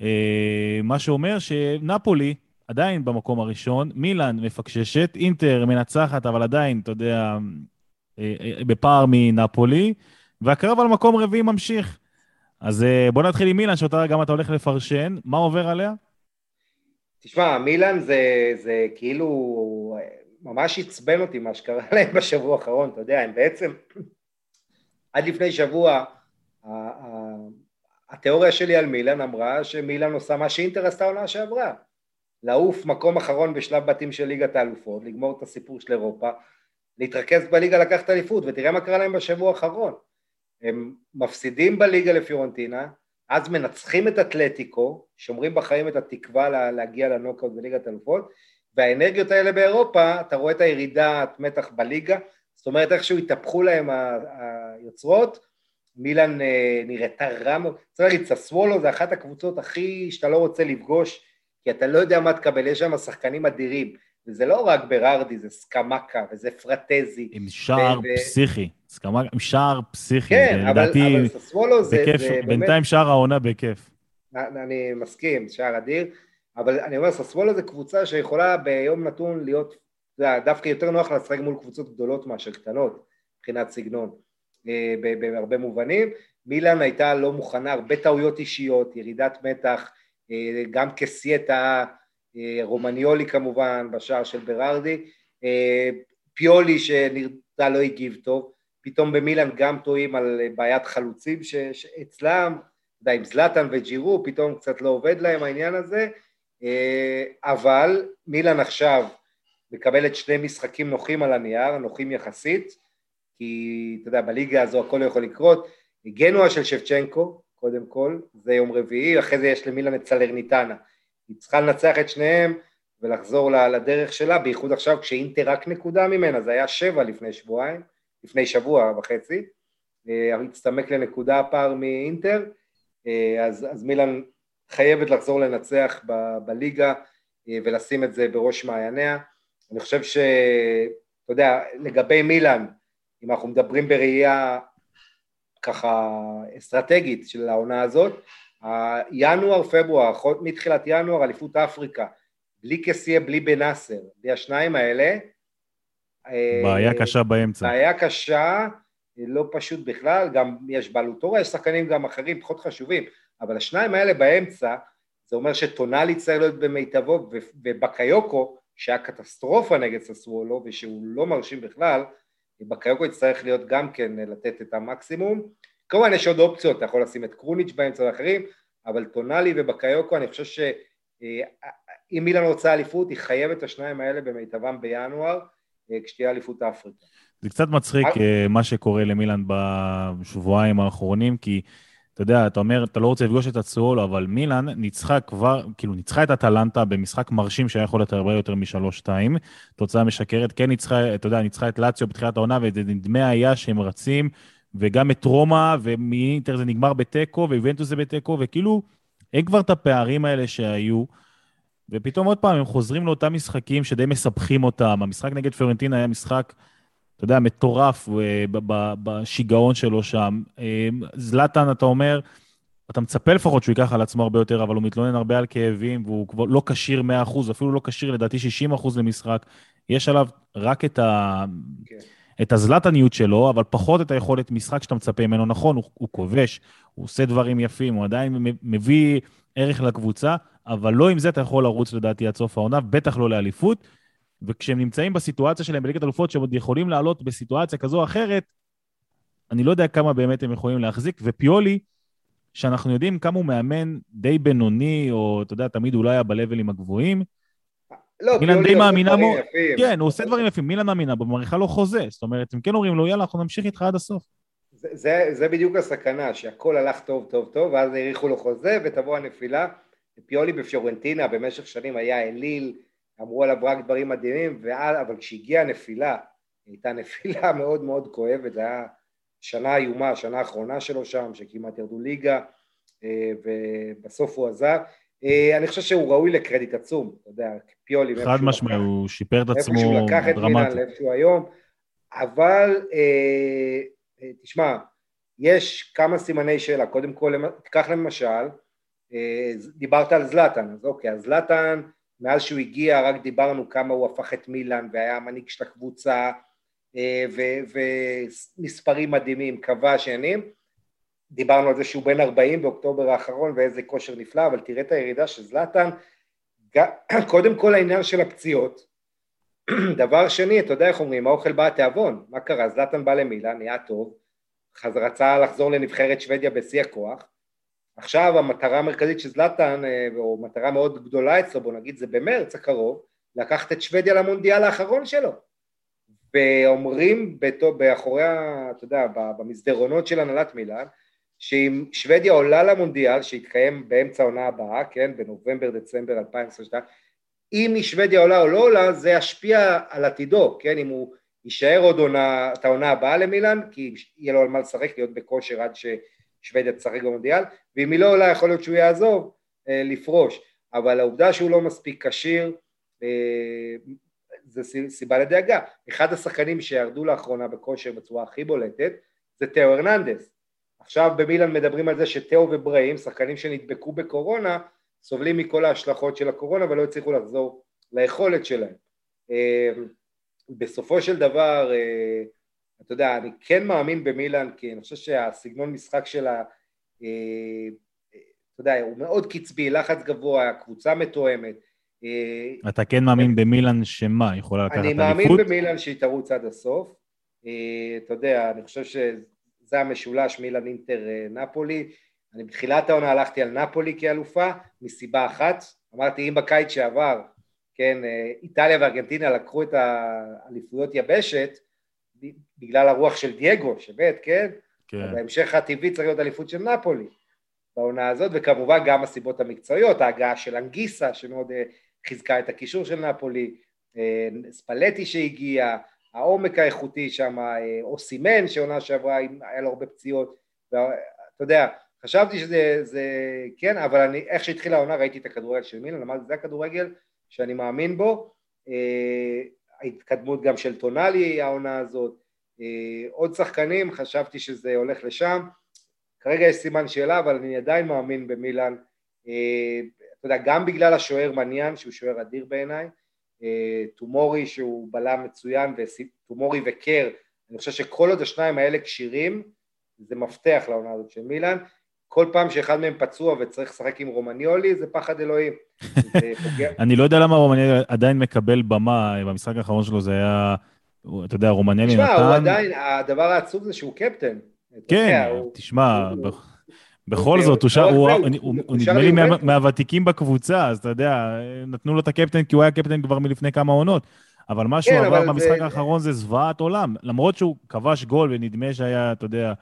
אה, מה שאומר שנפולי עדיין במקום הראשון, מילאן מפקששת, אינטר מנצחת, אבל עדיין, אתה יודע, אה, אה, בפער מנפולי, והקרב על מקום רביעי ממשיך. אז בוא נתחיל עם מילאן, שאותה גם אתה הולך לפרשן. מה עובר עליה? תשמע, מילאן זה, זה כאילו ממש עצבן אותי מה שקרה להם בשבוע האחרון, אתה יודע, הם בעצם עד לפני שבוע התיאוריה שלי על מילן אמרה שמילן עושה מה שאינטר עשתה עונה שעברה לעוף מקום אחרון בשלב בתים של ליגת האלופות, לגמור את הסיפור של אירופה, להתרכז בליגה לקחת אליפות ותראה מה קרה להם בשבוע האחרון. הם מפסידים בליגה לפיורנטינה, אז מנצחים את אתלטיקו, שומרים בחיים את התקווה להגיע לנוקאוט בליגת האלופות והאנרגיות האלה באירופה, אתה רואה את הירידה, את מתח בליגה, זאת אומרת איכשהו התהפכו להם היוצרות. מילאן אה, נראתה רע מאוד, צריך להגיד, ססוולו זה אחת הקבוצות הכי שאתה לא רוצה לפגוש, כי אתה לא יודע מה תקבל, יש שם שחקנים אדירים, וזה לא רק ברארדי, זה סקמקה, וזה פרטזי. עם שער ו... פסיכי, סקמקה עם שער פסיכי. כן, אבל, אבל ססוולו זה, בכיף, זה באמת... בינתיים שער העונה בכיף. אני מסכים, שער אדיר, אבל אני אומר, ססוולו זה קבוצה שיכולה ביום נתון להיות, דווקא יותר נוח לשחק מול קבוצות גדולות מאשר קטנות, מבחינת סגנון. אה, בהרבה מובנים. מילאן הייתה לא מוכנה, הרבה טעויות אישיות, ירידת מתח, גם כסייטה, אה, רומניולי כמובן, בשער של ברארדי, פיולי שנראה לא הגיב טוב, פתאום במילאן גם טועים על בעיית חלוצים שאצלם, אתה יודע, עם זלאטן וג'ירו, פתאום קצת לא עובד להם העניין הזה, אבל מילאן עכשיו מקבלת שני משחקים נוחים על הנייר, נוחים יחסית, כי אתה יודע, בליגה הזו הכל יכול לקרות. גנואה של שבצ'נקו, קודם כל, זה יום רביעי, אחרי זה יש למילן את סלרניטנה. היא צריכה לנצח את שניהם ולחזור לדרך שלה, בייחוד עכשיו כשאינטר רק נקודה ממנה, זה היה שבע לפני שבועיים, לפני שבוע וחצי, אה, הצטמק לנקודה הפער מאינטר, אה, אז, אז מילן חייבת לחזור לנצח ב, בליגה אה, ולשים את זה בראש מעייניה. אני חושב ש... אתה יודע, לגבי מילן, אם אנחנו מדברים בראייה ככה אסטרטגית של העונה הזאת, ינואר, פברואר, מתחילת ינואר, אליפות אפריקה, בלי כסיה, בלי בנאסר, בלי השניים האלה. בעיה אה, קשה באמצע. בעיה קשה, לא פשוט בכלל, גם יש בעלותורה, יש שחקנים גם אחרים פחות חשובים, אבל השניים האלה באמצע, זה אומר שטונאלי צריך להיות במיטבו, ובקיוקו, שהיה קטסטרופה נגד ססוולו, ושהוא לא מרשים בכלל, בקיוקו יצטרך להיות גם כן אה, לתת את המקסימום. כמובן יש עוד אופציות, אתה יכול לשים את קרוניץ' באמצע ואחרים, אבל טונאלי ובקיוקו אני חושב אם מילאן רוצה אליפות, היא חייבת את השניים האלה במיטבם בינואר, כשתהיה אליפות אפריקה. זה קצת מצחיק מה שקורה למילאן בשבועיים האחרונים, כי אתה יודע, אתה אומר, אתה לא רוצה לפגוש את הצואלו, אבל מילאן ניצחה כבר, כאילו, ניצחה את אטלנטה במשחק מרשים שהיה יכול להיות הרבה יותר משלוש-שתיים. תוצאה משקרת, כן ניצחה, אתה יודע, ניצחה את לאציו בתחילת העונה, ונדמה היה שהם רצים, וגם את רומא, ומאינטר זה נגמר בתיקו, ואיבנטוס זה בתיקו, וכאילו, אין כבר את הפערים האלה שהיו. ופתאום עוד פעם, הם חוזרים לאותם משחקים שדי מסבכים אותם. המשחק נגד פרנטין היה משחק... אתה יודע, מטורף אה, בשיגעון שלו שם. אה, זלאטן, אתה אומר, אתה מצפה לפחות שהוא ייקח על עצמו הרבה יותר, אבל הוא מתלונן הרבה על כאבים, והוא כבר לא כשיר 100%, אפילו לא כשיר לדעתי 60% למשחק. יש עליו רק את, ה... כן. את הזלטניות שלו, אבל פחות את היכולת משחק שאתה מצפה ממנו. נכון, הוא, הוא כובש, הוא עושה דברים יפים, הוא עדיין מביא ערך לקבוצה, אבל לא עם זה אתה יכול לרוץ לדעתי עד סוף העונה, בטח לא לאליפות. וכשהם נמצאים בסיטואציה שלהם בליגת אלופות, שהם עוד יכולים לעלות בסיטואציה כזו או אחרת, אני לא יודע כמה באמת הם יכולים להחזיק, ופיולי, שאנחנו יודעים כמה הוא מאמן די בינוני, או אתה יודע, תמיד אולי היה בלבלים הגבוהים, לא, מילן די מאמינה בו, כן, הוא עושה דברים יפים, מילן מאמינה בו, מעריכה לו חוזה, זאת אומרת, הם כן אומרים לו, יאללה, אנחנו נמשיך איתך עד הסוף. זה, זה, זה בדיוק הסכנה, שהכל הלך טוב טוב טוב, ואז האריכו לו חוזה ותבוא הנפילה. פיולי בפיורנטינה במשך שנים היה אליל, אמרו עליו רק דברים מדהימים, ועל, אבל כשהגיעה הנפילה, הייתה נפילה מאוד מאוד כואבת, זה היה שנה איומה, השנה האחרונה שלו שם, שכמעט ירדו ליגה, אה, ובסוף הוא עזב. אה, אני חושב שהוא ראוי לקרדיט עצום, אתה יודע, פיולי. חד משמעי, הוא שיפר את עצמו דרמטית. איפה שהוא לקח את מילן לאיפה שהוא היום, אבל אה, תשמע, יש כמה סימני שאלה, קודם כל, תיקח למשל, דיברת על זלאטן, אז אוקיי, אז זלאטן מאז שהוא הגיע רק דיברנו כמה הוא הפך את מילאן והיה המנהיג של הקבוצה אה, ומספרים מדהימים, כבש עניינים. דיברנו על זה שהוא בן 40 באוקטובר האחרון ואיזה כושר נפלא, אבל תראה את הירידה של זלאטן. קודם כל העניין של הפציעות. דבר שני, אתה יודע איך אומרים, האוכל בא התיאבון, מה קרה? זלאטן בא למילאן, נהיה טוב, רצה לחזור לנבחרת שוודיה בשיא הכוח, עכשיו המטרה המרכזית של זלאטן, אה, או מטרה מאוד גדולה אצלו, בוא נגיד, זה במרץ הקרוב, לקחת את שוודיה למונדיאל האחרון שלו. ואומרים באחורי, אתה יודע, במסדרונות של הנהלת מילאן, שאם שוודיה עולה למונדיאל, שיתקיים באמצע העונה הבאה, כן, בנובמבר-דצמבר 2022, אם היא שוודיה עולה או לא עולה, זה ישפיע על עתידו, כן, אם הוא יישאר עוד עונה, את העונה הבאה למילאן, כי יהיה לו על מה לשחק, להיות בכושר עד ש... שוודיה תשחק במונדיאל, ואם היא לא עולה יכול להיות שהוא יעזוב אה, לפרוש, אבל העובדה שהוא לא מספיק כשיר אה, זה סיבה לדאגה. אחד השחקנים שירדו לאחרונה בכושר בצורה הכי בולטת זה תאו הרננדס. עכשיו במילאן מדברים על זה שתאו ובראים, שחקנים שנדבקו בקורונה, סובלים מכל ההשלכות של הקורונה ולא הצליחו לחזור ליכולת שלהם. אה, בסופו של דבר אה, אתה יודע, אני כן מאמין במילאן, כי אני חושב שהסגנון משחק שלה, אה, אתה יודע, הוא מאוד קצבי, לחץ גבוה, קבוצה מתואמת. אה, אתה כן מאמין במילאן שמה, יכולה לקחת אליפות? אני מאמין במילאן שהיא תרוץ עד הסוף. אה, אתה יודע, אני חושב שזה המשולש מילאן אינטר נפולי. אני בתחילת העונה הלכתי על נפולי כאלופה, מסיבה אחת. אמרתי, אם בקיץ שעבר, כן, איטליה וארגנטינה לקחו את האליפויות יבשת, בגלל הרוח של דייגו, שבט, כן? כן. בהמשך הטבעי צריך להיות אליפות של נפולי בעונה הזאת, וכמובן גם הסיבות המקצועיות, ההגעה של אנגיסה שמאוד אה, חיזקה את הקישור של נפולי, אה, ספלטי שהגיע, העומק האיכותי שם, אה, אוסימן שעונה שעברה, היה לו הרבה פציעות, ואתה יודע, חשבתי שזה, זה, כן, אבל אני, איך שהתחילה העונה ראיתי את הכדורגל של מילן, אמרתי, זה הכדורגל שאני מאמין בו, ההתקדמות גם של טונאלי העונה הזאת, אה, עוד שחקנים, חשבתי שזה הולך לשם, כרגע יש סימן שאלה, אבל אני עדיין מאמין במילאן, אה, אתה יודע, גם בגלל השוער מניאן, שהוא שוער אדיר בעיניי, אה, טומורי שהוא בלם מצוין, וטומורי וקיאר, אני חושב שכל עוד השניים האלה כשירים, זה מפתח לעונה הזאת של מילאן, כל פעם שאחד מהם פצוע וצריך לשחק עם רומניולי, זה פחד אלוהים. אני לא יודע למה רומניולי עדיין מקבל במה, במשחק האחרון שלו זה היה, אתה יודע, רומניולי נתן... תשמע, הוא עדיין, הדבר העצוב זה שהוא קפטן. כן, תשמע, בכל זאת, הוא נדמה לי מהוותיקים בקבוצה, אז אתה יודע, נתנו לו את הקפטן כי הוא היה קפטן כבר מלפני כמה עונות. אבל מה שהוא כן, עבר במשחק האחרון זה זוועת עולם. למרות שהוא כבש גול ונדמה שהיה, אתה יודע,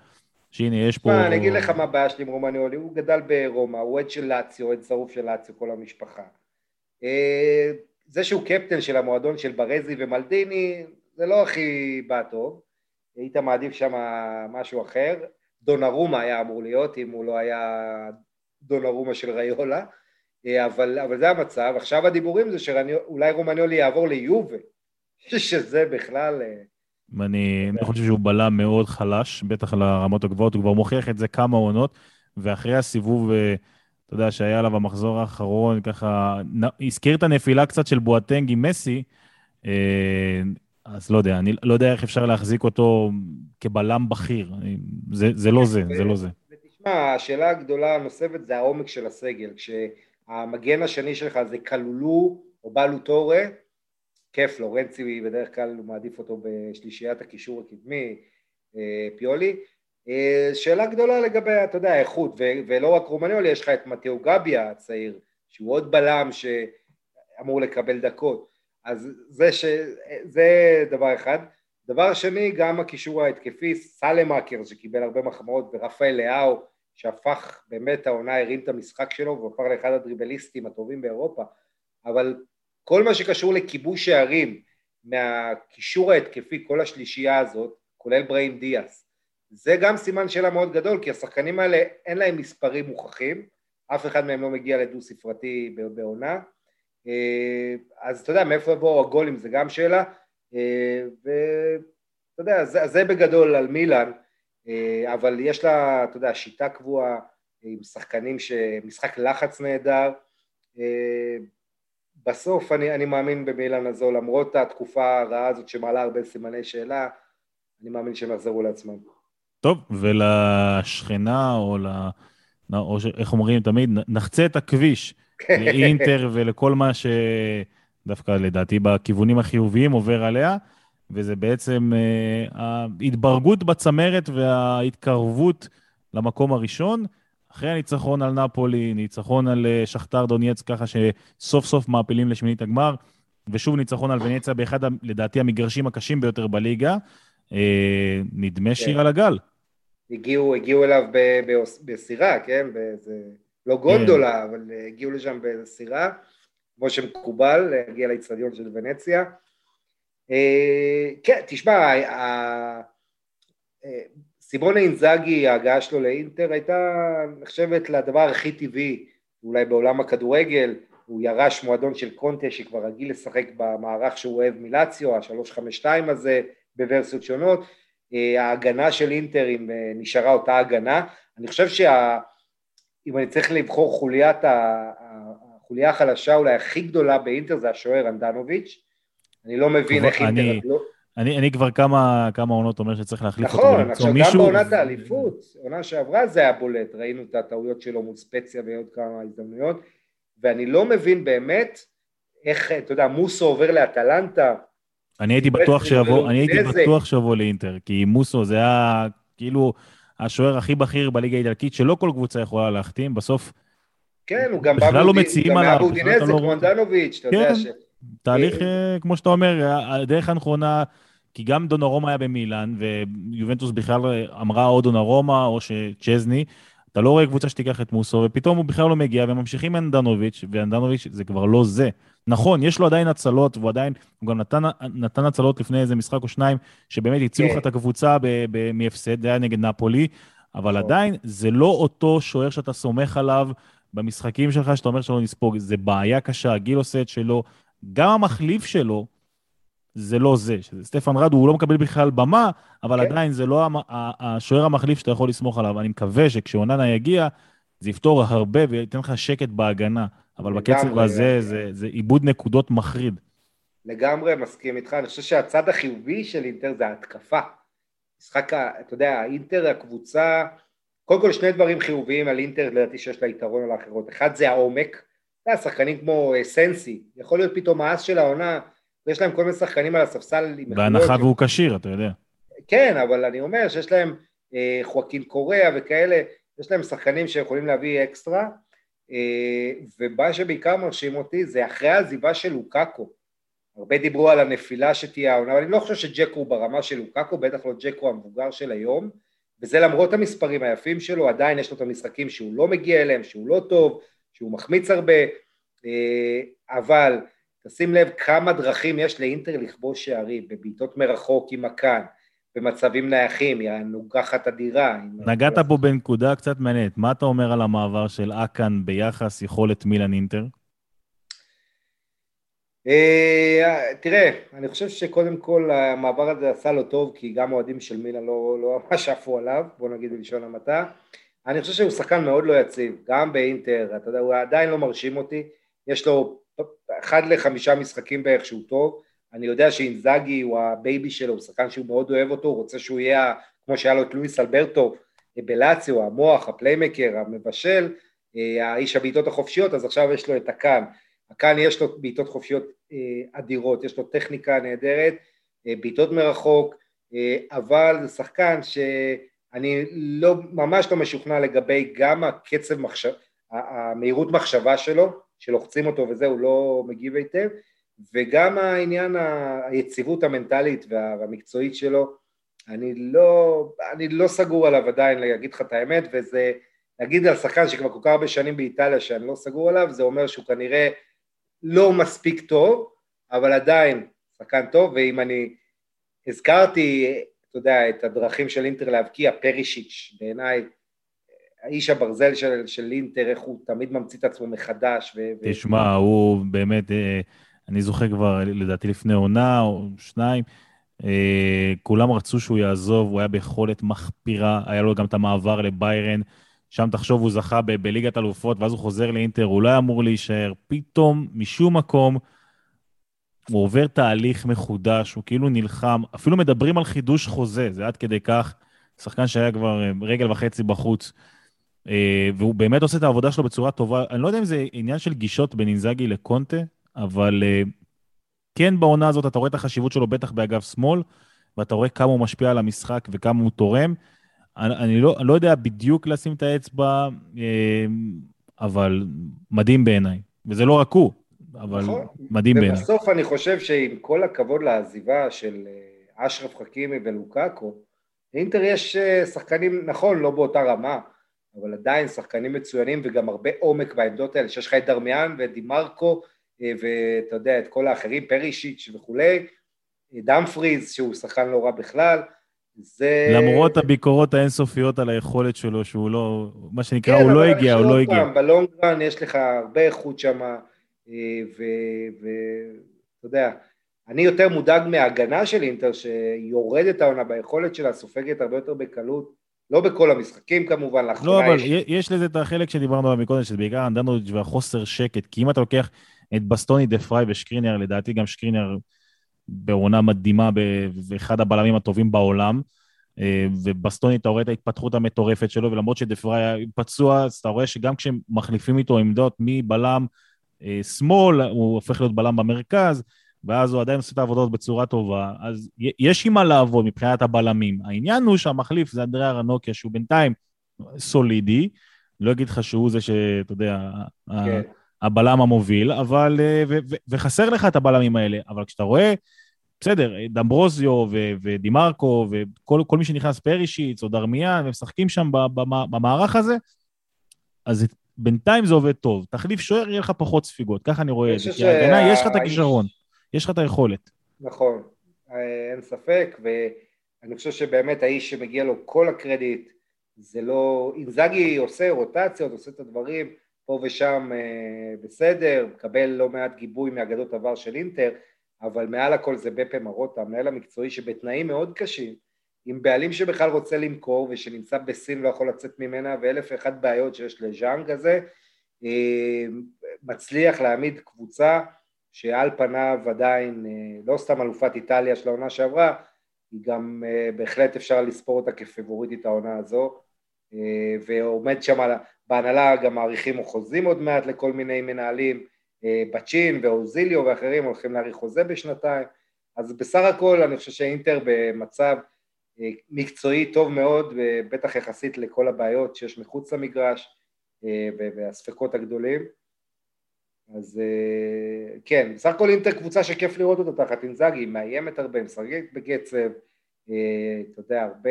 שהנה, יש פה... מה, אני אגיד לך מה הבעיה שלי עם רומניולי, הוא גדל ברומא, הוא אוהד של לאציו, אוהד שרוף של לאציו, כל המשפחה. אה, זה שהוא קפטן של המועדון של ברזי ומלדיני, זה לא הכי בא טוב. היית מעדיף שם משהו אחר. דונרומה היה אמור להיות, אם הוא לא היה דונרומה של ריולה. אה, אבל, אבל זה המצב. עכשיו הדיבורים זה שאולי רומניולי יעבור ליובה, שזה בכלל... אני, אני חושב שהוא בלם מאוד חלש, בטח לרמות הגבוהות, הוא כבר מוכיח את זה כמה עונות, ואחרי הסיבוב, אה, אתה יודע, שהיה עליו המחזור האחרון, ככה, הזכיר את הנפילה קצת של בואטנג עם מסי, אה, אז לא יודע, אני לא יודע איך אפשר להחזיק אותו כבלם בכיר, זה, זה לא זה, זה לא זה. ותשמע, השאלה הגדולה הנוספת זה העומק של הסגל, כשהמגן השני שלך זה קלולו או בלו טורה, כיף, לורנצי בדרך כלל הוא מעדיף אותו בשלישיית הקישור הקדמי, אה, פיולי. אה, שאלה גדולה לגבי, אתה יודע, האיכות, ולא רק רומניולי, יש לך את מתאו גביה הצעיר, שהוא עוד בלם שאמור לקבל דקות. אז זה, ש... זה דבר אחד. דבר שני, גם הקישור ההתקפי, סלמאקר שקיבל הרבה מחמאות, ורפאל לאהו, שהפך באמת העונה, הרים את המשחק שלו והפך לאחד הדריבליסטים הטובים באירופה, אבל כל מה שקשור לכיבוש שערים מהקישור ההתקפי, כל השלישייה הזאת, כולל בראים דיאס, זה גם סימן שאלה מאוד גדול, כי השחקנים האלה אין להם מספרים מוכחים, אף אחד מהם לא מגיע לדו ספרתי בעונה, אה, אז אתה יודע, מאיפה יבואו הגולים, זה גם שאלה, אה, ואתה יודע, זה, זה בגדול על מילאן, אה, אבל יש לה, אתה יודע, שיטה קבועה עם שחקנים שמשחק לחץ נהדר, בסוף אני, אני מאמין במילן הזו, למרות התקופה הרעה הזאת שמעלה הרבה סימני שאלה, אני מאמין שהם יחזרו לעצמם. טוב, ולשכנה, או ל... או ש... איך אומרים תמיד, נחצה את הכביש לאינטר ולכל מה שדווקא לדעתי בכיוונים החיוביים עובר עליה, וזה בעצם אה, ההתברגות בצמרת וההתקרבות למקום הראשון. אחרי הניצחון על נפולי, ניצחון על אה, שכתר דונייץ, ככה שסוף סוף מעפילים לשמינית הגמר, ושוב ניצחון על ונציה באחד, לדעתי, המגרשים הקשים ביותר בליגה. אה, נדמה כן. שיר על הגל. הגיעו, הגיעו אליו בסירה, כן? באיזה... לא גונדולה, כן. אבל אה, הגיעו לשם בסירה, כמו שמקובל, להגיע לאיצטדיון של ונציה. כן, תשמע, סימונה אינזאגי, ההגעה שלו לאינטר הייתה נחשבת לדבר הכי טבעי אולי בעולם הכדורגל, הוא ירש מועדון של קונטה שכבר רגיל לשחק במערך שהוא אוהב מלציו, חמש שתיים הזה בוורסיות שונות, אה, ההגנה של אינטר אם אה, נשארה אותה הגנה, אני חושב שאם אני צריך לבחור חוליית, החוליה החלשה אולי הכי גדולה באינטר זה השוער אנדנוביץ', אני לא מבין איך אינטר... אני, אני כבר כמה, כמה עונות אומר שצריך להחליף נכון, אותו. נכון, עכשיו מישהו... גם בעונת האליפות, עונה שעברה זה היה בולט, ראינו את הטעויות שלו מול ספציה ועוד כמה הזדמנויות, ואני לא מבין באמת איך, אתה יודע, מוסו עובר לאטלנטה. אני הייתי בטוח שיבוא, אני הייתי בטוח שיבוא לאינטר, כי מוסו זה היה כאילו השוער הכי בכיר בליגה האיטלקית, שלא כל קבוצה יכולה להחתים, בסוף... כן, הוא גם. גם באבודינזה, כמו אנדנוביץ', אתה יודע כן. ש... תהליך, אה, כמו שאתה אומר, הדרך הנכונה, כי גם דונרומה היה במילאן, ויובנטוס בכלל אמרה או דונרומה או שצ'זני, אתה לא רואה קבוצה שתיקח את מוסו, ופתאום הוא בכלל לא מגיע, וממשיכים עם אנדנוביץ', ואנדנוביץ' זה כבר לא זה. נכון, יש לו עדיין הצלות, והוא עדיין, הוא גם נתן, נתן הצלות לפני איזה משחק או שניים, שבאמת הצילו לך כן. את הקבוצה מהפסד, זה היה נגד נפולי, אבל נכון. עדיין זה לא אותו שוער שאתה סומך עליו במשחקים שלך, שאתה אומר שלא נספוג, זה בעיה קשה, הגיל עושה את שלו, גם המחליף שלו, זה לא זה. סטפן רדו, הוא לא מקבל בכלל במה, אבל כן. עדיין זה לא השוער המחליף שאתה יכול לסמוך עליו. אני מקווה שכשאוננה יגיע, זה יפתור הרבה וייתן לך שקט בהגנה. אבל בקצב הזה זה, זה עיבוד נקודות מחריד. לגמרי מסכים איתך. אני חושב שהצד החיובי של אינטר זה ההתקפה. משחק, אתה יודע, האינטר, הקבוצה, קודם כל שני דברים חיוביים על אינטר, לדעתי שיש לה יתרון על האחרות. אחד זה העומק. אתה יודע, שחקנים כמו אה, סנסי, יכול להיות פתאום האס של העונה, ויש להם כל מיני שחקנים על הספסל. בהנחה והוא כשיר, אתה יודע. כן, אבל אני אומר שיש להם אה, חואקין קוריאה וכאלה, יש להם שחקנים שיכולים להביא אקסטרה, ומה שבעיקר מרשים אותי זה אחרי העזיבה של לוקאקו. הרבה דיברו על הנפילה שתהיה העונה, אבל אני לא חושב שג'קו הוא ברמה של לוקאקו, בטח לא ג'קו המבוגר של היום, וזה למרות המספרים היפים שלו, עדיין יש לו את המשחקים שהוא לא מגיע אליהם, שהוא לא טוב, שהוא מחמיץ הרבה, אה, אבל תשים לב כמה דרכים יש לאינטר לכבוש שערים, בבעיטות מרחוק עם הקאן, במצבים נייחים, היא הנוגחת אדירה. נגעת פה בנקודה קצת מעניינת, מה אתה אומר על המעבר של אקאן ביחס יכולת מילן אינטר? אה, תראה, אני חושב שקודם כל המעבר הזה עשה לו טוב, כי גם אוהדים של מילה לא, לא ממש עפו עליו, בוא נגיד בלשון המעטה. אני חושב שהוא שחקן מאוד לא יציב, גם באינטר, אתה יודע, הוא עדיין לא מרשים אותי, יש לו אחד לחמישה משחקים בערך שהוא טוב, אני יודע שאינזאגי הוא הבייבי שלו, הוא שחקן שהוא מאוד אוהב אותו, הוא רוצה שהוא יהיה כמו שהיה לו את לואיס אלברטו בלאציו, המוח, הפליימקר, המבשל, אה, האיש הבעיטות החופשיות, אז עכשיו יש לו את הקאן. כאן יש לו בעיטות חופשיות אה, אדירות, יש לו טכניקה נהדרת, אה, בעיטות מרחוק, אבל זה שחקן שאני לא, ממש לא משוכנע לגבי גם הקצב מחשב, המהירות מחשבה שלו, שלוחצים אותו וזה, הוא לא מגיב היטב, וגם העניין היציבות המנטלית והמקצועית שלו, אני לא, אני לא סגור עליו עדיין להגיד לך את האמת, וזה, להגיד על שחקן שכבר כל כך הרבה שנים באיטליה שאני לא סגור עליו, זה אומר שהוא כנראה לא מספיק טוב, אבל עדיין שחקן טוב, ואם אני הזכרתי, אתה יודע, את הדרכים של אינטר להבקיע, פרישיץ', בעיניי, האיש הברזל של, של אינטר, איך הוא תמיד ממציא את עצמו מחדש. ו- תשמע, ו... הוא באמת, אה, אני זוכר כבר, לדעתי לפני עונה או שניים, אה, כולם רצו שהוא יעזוב, הוא היה ביכולת מחפירה, היה לו גם את המעבר לביירן. שם תחשוב, הוא זכה ב- בליגת אלופות, ואז הוא חוזר לאינטר, הוא לא היה אמור להישאר. פתאום, משום מקום, הוא עובר תהליך מחודש, הוא כאילו נלחם, אפילו מדברים על חידוש חוזה, זה עד כדי כך, שחקן שהיה כבר אה, רגל וחצי בחוץ, אה, והוא באמת עושה את העבודה שלו בצורה טובה. אני לא יודע אם זה עניין של גישות בין אינזאגי לקונטה, אבל אה, כן בעונה הזאת אתה רואה את החשיבות שלו בטח באגף שמאל, ואתה רואה כמה הוא משפיע על המשחק וכמה הוא תורם. אני, אני, לא, אני לא יודע בדיוק לשים את האצבע, אבל מדהים בעיניי. וזה לא רק הוא, אבל נכון. מדהים בעיניי. ובסוף אני חושב שעם כל הכבוד לעזיבה של אה, אשרף חכימי ולוקאקו, לאינטר יש אה, שחקנים, נכון, לא באותה רמה, אבל עדיין שחקנים מצוינים וגם הרבה עומק בעמדות האלה, שיש לך את דרמיאן ואת דימרקו, ואתה יודע, את כל האחרים, פרישיץ' וכולי, דאמפריז, שהוא שחקן לא רע בכלל, זה... למרות הביקורות האינסופיות על היכולת שלו, שהוא לא, מה שנקרא, כן, הוא לא הגיע, הוא לא הגיע. כן, בלונגרן יש לך הרבה איכות שם, אה, ואתה יודע, אני יותר מודאג מההגנה של אינטר, שיורדת העונה ביכולת שלה, סופגת הרבה יותר בקלות, לא בכל המשחקים כמובן, לאחרונה לא, אבל יש... יש לזה את החלק שדיברנו עליו מקודם, שזה בעיקר אנדנוביץ' והחוסר שקט, כי אם אתה לוקח את בסטוני, דה פריי ושקרינר, לדעתי גם שקרינר בעונה מדהימה ואחד הבלמים הטובים בעולם. אה, ובסטוני, אתה רואה את ההתפתחות המטורפת שלו, ולמרות שדפרה היה פצוע, אז אתה רואה שגם כשהם מחליפים איתו עמדות מבלם שמאל, הוא הופך להיות בלם במרכז, ואז הוא עדיין עושה את העבודות בצורה טובה, אז יש עם מה לעבוד מבחינת הבלמים. העניין הוא שהמחליף זה אנדריאה רנוקיה, שהוא בינתיים סולידי, לא אגיד לך שהוא זה שאתה יודע, כן. הבלם המוביל, אבל, אה, ו, ו, וחסר לך את הבלמים האלה, אבל כשאתה רואה, בסדר, דמברוזיו ו, ודימרקו וכל מי שנכנס פרישיץ או דרמיאן, והם משחקים שם במערך הזה, אז בינתיים זה עובד טוב. תחליף שוער, יהיה לך פחות ספיגות, ככה אני רואה את זה. כי ההגנה, יש לך את הכישרון, יש לך את היכולת. נכון, אה, אין ספק, ואני חושב שבאמת האיש שמגיע לו כל הקרדיט, זה לא... אינזאגי עושה רוטציות, עושה את הדברים, פה ושם אה, בסדר, מקבל לא מעט גיבוי מאגדות עבר של אינטר, אבל מעל הכל זה בפה מרוטה, המנהל המקצועי שבתנאים מאוד קשים, עם בעלים שבכלל רוצה למכור ושנמצא בסין לא יכול לצאת ממנה ואלף ואחת בעיות שיש לז'אנג הזה, אה, מצליח להעמיד קבוצה שעל פניו עדיין אה, לא סתם אלופת איטליה של העונה שעברה, היא גם בהחלט אפשר לספור אותה כפבוריטית העונה הזו, ועומד שם בהנהלה גם מעריכים חוזים עוד מעט לכל מיני מנהלים, אה, בצ'ין ואוזיליו ואחרים הולכים להאריך חוזה בשנתיים, אז בסך הכל אני חושב שאינטר במצב מקצועי טוב מאוד, בטח יחסית לכל הבעיות שיש מחוץ למגרש והספקות הגדולים. אז כן, בסך הכל אינטר קבוצה שכיף לראות אותה תחת אינזאגי, היא מאיימת הרבה, משחקת בקצב, אתה יודע, הרבה,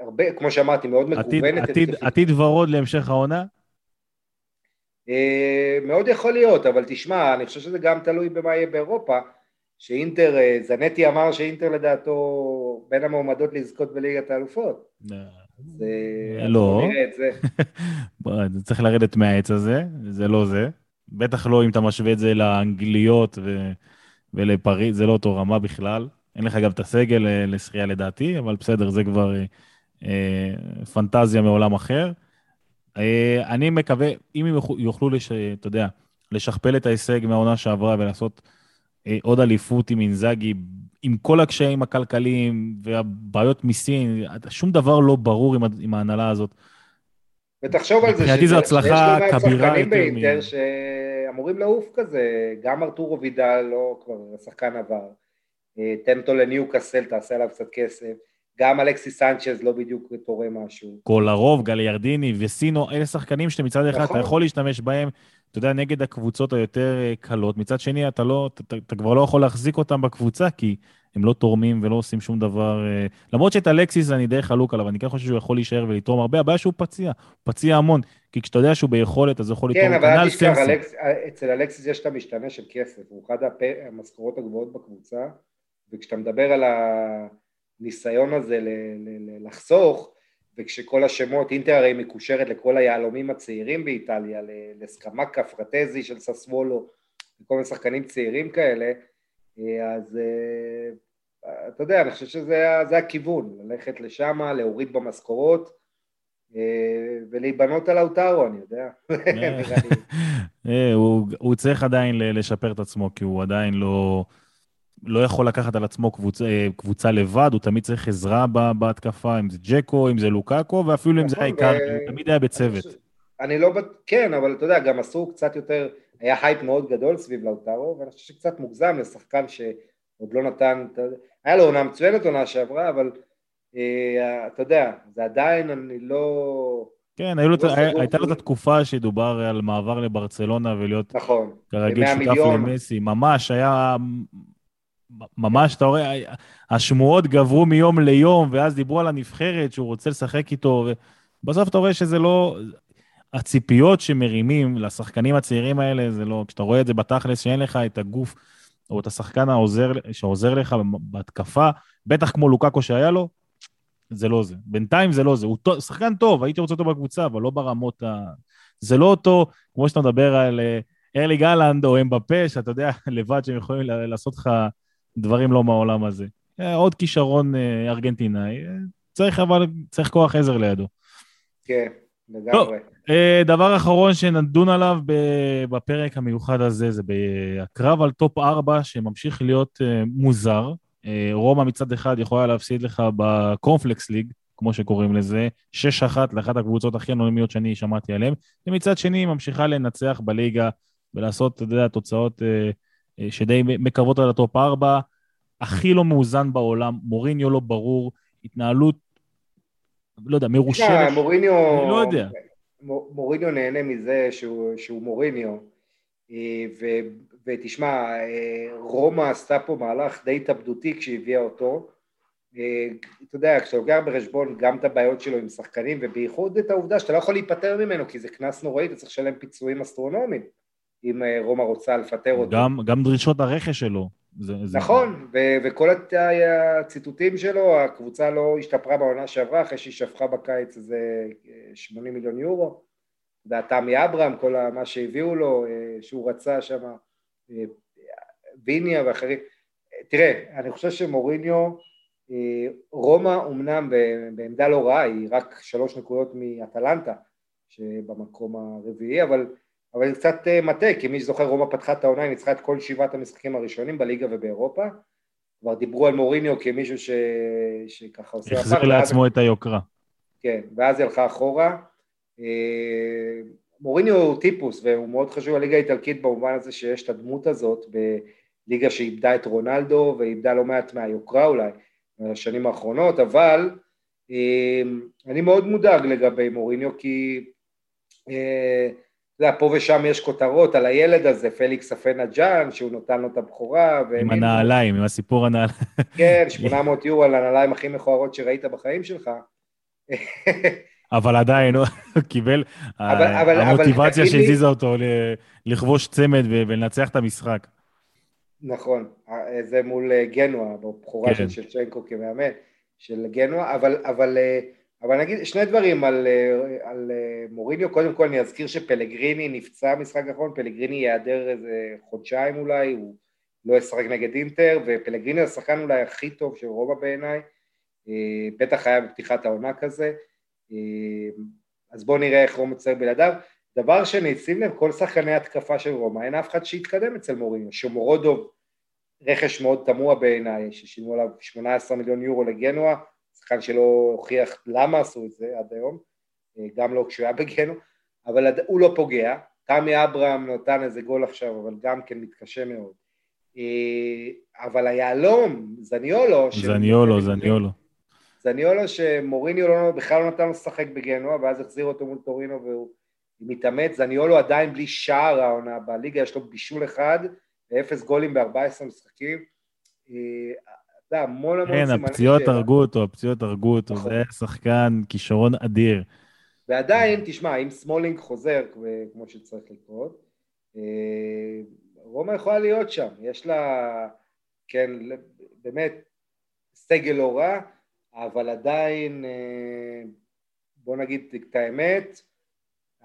הרבה, כמו שאמרתי, מאוד מקוונת. עתיד, עתיד ורוד להמשך העונה? אה, מאוד יכול להיות, אבל תשמע, אני חושב שזה גם תלוי במה יהיה באירופה, שאינטר, אה, זנטי אמר שאינטר לדעתו בין המועמדות לזכות בליגת האלופות. אה, לא. צריך לרדת מהעץ הזה, זה לא זה. בטח לא אם אתה משווה את זה לאנגליות ולפריז, זה לא אותו רמה בכלל. אין לך גם את הסגל לשחייה לדעתי, אבל בסדר, זה כבר פנטזיה מעולם אחר. אה, אני מקווה, אם הם יוכלו, לש, אתה יודע, לשכפל את ההישג מהעונה שעברה ולעשות אה, עוד אליפות עם אינזאגי, עם כל הקשיים הכלכליים והבעיות מסין, שום דבר לא ברור עם, עם ההנהלה הזאת. ותחשוב על זה, מבחינתי זו הצלחה כבירה יותר מ... שאמורים לעוף כזה, גם ארתורו וידל, לא כבר שחקן עבר, אה, תן אותו לניוקאסל, תעשה עליו קצת כסף. גם אלכסי סנצ'ז לא בדיוק תורם משהו. קולרוב, גליארדיני וסינו, אלה שחקנים שמצד אחד נכון. אתה יכול להשתמש בהם, אתה יודע, נגד הקבוצות היותר אה, קלות. מצד שני, אתה, לא, אתה, אתה כבר לא יכול להחזיק אותם בקבוצה, כי הם לא תורמים ולא עושים שום דבר. אה, למרות שאת אלקסיס אני די חלוק עליו, אני כן חושב שהוא יכול להישאר ולתרום הרבה, הבעיה שהוא פציע, הוא פציע המון. כי כשאתה יודע שהוא ביכולת, אז הוא יכול לתרום. כן, אבל אל תשכח, אלכס, אצל אלקסיס יש את המשתנה של כסף, הוא אחד המשכורות הגבוהות בקבוצה, וכשאתה מדבר על. הניסיון הזה לחסוך, וכשכל השמות, אינטר הרי מקושרת לכל היהלומים הצעירים באיטליה, לסקמקה, פרטזי של ססוולו, וכל מיני שחקנים צעירים כאלה, אז אה, אתה יודע, אני חושב שזה הכיוון, ללכת לשם, להוריד במשכורות, אה, ולהיבנות על האוטרו, אני יודע. אה, הוא צריך עדיין לשפר את עצמו, כי הוא עדיין לא... לא יכול לקחת על עצמו קבוצה, אה, קבוצה לבד, הוא תמיד צריך עזרה בהתקפה, אם זה ג'קו, אם זה לוקאקו, ואפילו אם זה העיקר, נכון, הוא תמיד היה בצוות. אני לא, כן, אבל אתה יודע, גם עשו קצת יותר, היה הייפ מאוד גדול סביב לאוטרו, ואני חושב שקצת מוגזם לשחקן שעוד לא נתן, היה לו עונה מצוינת עונה שעברה, אבל אה, אתה יודע, זה עדיין, אני לא... כן, לא הייתה לו את התקופה שדובר על מעבר לברצלונה ולהיות נכון, כרגיל שותף למסי, ממש, היה ממש, אתה רואה, השמועות גברו מיום ליום, ואז דיברו על הנבחרת שהוא רוצה לשחק איתו, ובסוף אתה רואה שזה לא... הציפיות שמרימים לשחקנים הצעירים האלה, זה לא... כשאתה רואה את זה בתכלס, שאין לך את הגוף או את השחקן העוזר, שעוזר לך בהתקפה, בטח כמו לוקאקו שהיה לו, זה לא זה. בינתיים זה לא זה. הוא טוב, שחקן טוב, הייתי רוצה אותו בקבוצה, אבל לא ברמות ה... זה לא אותו, כמו שאתה מדבר על אה, ארלי גלנד או אמבפה, שאתה יודע לבד שהם יכולים לעשות לך דברים לא מהעולם הזה. אה, עוד כישרון אה, ארגנטינאי, אה, צריך אבל, צריך כוח עזר לידו. כן, לגמרי. דבר אחרון שנדון עליו בפרק המיוחד הזה, זה הקרב על top 4 שממשיך להיות מוזר. רומא מצד אחד יכולה להפסיד לך ב Cornflakes League, כמו שקוראים לזה, 6-1 לאחת הקבוצות הכי אנונימיות שאני שמעתי עליהן, ומצד שני היא ממשיכה לנצח בליגה ולעשות, אתה יודע, תוצאות אה, שדי מקרבות על ה top 4, הכי לא מאוזן בעולם, מוריניו לא ברור, התנהלות, לא יודע, מרושלת. מוריניו... אני לא יודע. מוריניו נהנה מזה שהוא, שהוא מוריניו, אה, ו, ותשמע, אה, רומא עשתה פה מהלך די התאבדותי כשהביאה אותו. אתה יודע, כשאתה לוקח בחשבון גם את הבעיות שלו עם שחקנים, ובייחוד את העובדה שאתה לא יכול להיפטר ממנו, כי זה קנס נוראי, אתה צריך לשלם פיצויים אסטרונומיים. אם אה, רומא רוצה לפטר אותו. גם, גם דרישות הרכש שלו. זה, זה... נכון, ו- וכל הציטוטים שלו, הקבוצה לא השתפרה בעונה שעברה, אחרי שהיא שפכה בקיץ איזה 80 אה, מיליון יורו. והתמי אברהם, כל מה שהביאו לו, אה, שהוא רצה שם, ויניה ואחרים. תראה, אני חושב שמוריניו, רומא אמנם בעמדה לא רעה, היא רק שלוש נקודות מאטלנטה, שבמקום הרביעי, אבל אבל זה קצת אה, מטה, כי מי שזוכר רומא פתחה את העונה, היא ניצחה את כל שבעת המשחקים הראשונים בליגה ובאירופה. כבר דיברו על מוריניו כמישהו ש... שככה עושה... החזיר לעצמו ואז... את היוקרה. כן, ואז היא הלכה אחורה. אה, מוריניו הוא טיפוס, והוא מאוד חשוב לליגה האיטלקית במובן הזה שיש את הדמות הזאת בליגה שאיבדה את רונלדו ואיבדה לא מעט מהיוקרה אולי. בשנים האחרונות, אבל אני מאוד מודאג לגבי מוריניו, כי יודע, פה ושם יש כותרות על הילד הזה, פליקס אפנה ג'אן, שהוא נותן לו את הבכורה. עם הנעליים, עם הסיפור הנעליים. כן, 800 יורו על הנעליים הכי מכוערות שראית בחיים שלך. אבל עדיין, הוא קיבל, המוטיבציה שהזיזה אותו לכבוש צמד ולנצח את המשחק. נכון, זה מול אה, גנואה, בבכורה של כן. שצ'נקו כמאמן של גנואה, אבל אה, אבל נגיד שני דברים על, אה, על אה, מוריניו, קודם כל אני אזכיר שפלגריני נפצע במשחק האחרון, פלגריני ייעדר איזה חודשיים אולי, הוא לא ישחק נגד אינטר, ופלגריני השחקן אולי הכי טוב של רומא בעיניי, אה, בטח היה בפתיחת העונה כזה, אז בואו נראה איך רומא צריך בלעדיו. דבר שני, שים לב, כל שחקני התקפה של רומא, אין אף אחד שיתקדם אצל מוריניו, שמורודוב רכש מאוד תמוה בעיניי, ששילמו עליו 18 מיליון יורו לגנואה, שחקן שלא הוכיח למה עשו את זה עד היום, אה, גם לא כשהוא היה בגנו, אבל הוא לא פוגע, תמי אברהם נתן איזה גול עכשיו, אבל גם כן מתקשה מאוד. אה, אבל היהלום, זניולו, זניולו, זניולו. זניולו שמוריניו לא, בכלל לא נתן לו לשחק בגנוע, ואז החזיר אותו מול טורינו והוא מתאמץ, זניולו עדיין בלי שער העונה בליגה, יש לו בישול אחד ואפס גולים ב-14 משחקים. יודע, המון המון סימני שאלה. כן, הפציעות הרגו אותו, הפציעות הרגו אותו, נכון. זה שחקן כישרון אדיר. ועדיין, תשמע, אם סמולינג חוזר כמו שצריך לקרות, אה, רומא יכולה להיות שם, יש לה, כן, באמת, סגל לא רע, אבל עדיין, אה, בוא נגיד את האמת,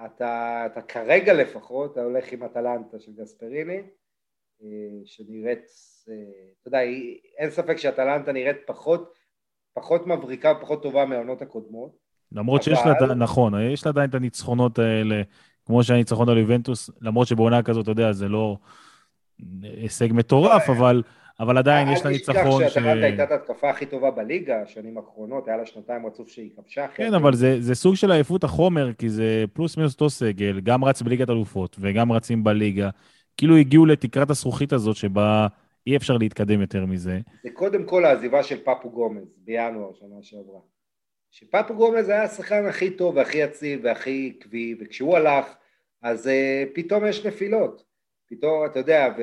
אתה, אתה כרגע לפחות, אתה הולך עם אטלנטה של גספריני, שנראית אתה יודע, אין ספק שאטלנטה נראית פחות, פחות מבריקה, פחות טובה מהעונות הקודמות. למרות אבל... שיש לה, נכון, יש לה עדיין את הניצחונות האלה, כמו שהניצחון על יובנטוס, למרות שבעונה כזאת, אתה יודע, זה לא הישג מטורף, אבל... אבל עדיין יש לה ניצחון ש... אל תשכח שאטלנטה הייתה את ההתקפה הכי טובה בליגה, השנים האחרונות, היה לה שנתיים רצוף שהיא כבשה. כן, אבל זה, זה סוג של עייפות החומר, כי זה פלוס מינוס אותו סגל, גם רץ בליגת אלופות וגם רצים בליגה. כאילו הגיעו לתקרת הזכוכית הזאת שבה אי אפשר להתקדם יותר מזה. זה קודם כל העזיבה של פפו גומז בינואר שנה שעברה. שפפו גומז היה השחקן הכי טוב והכי יציב והכי עקבי, וכשהוא הלך, אז uh, פתאום יש נפילות. פתאום, אתה יודע,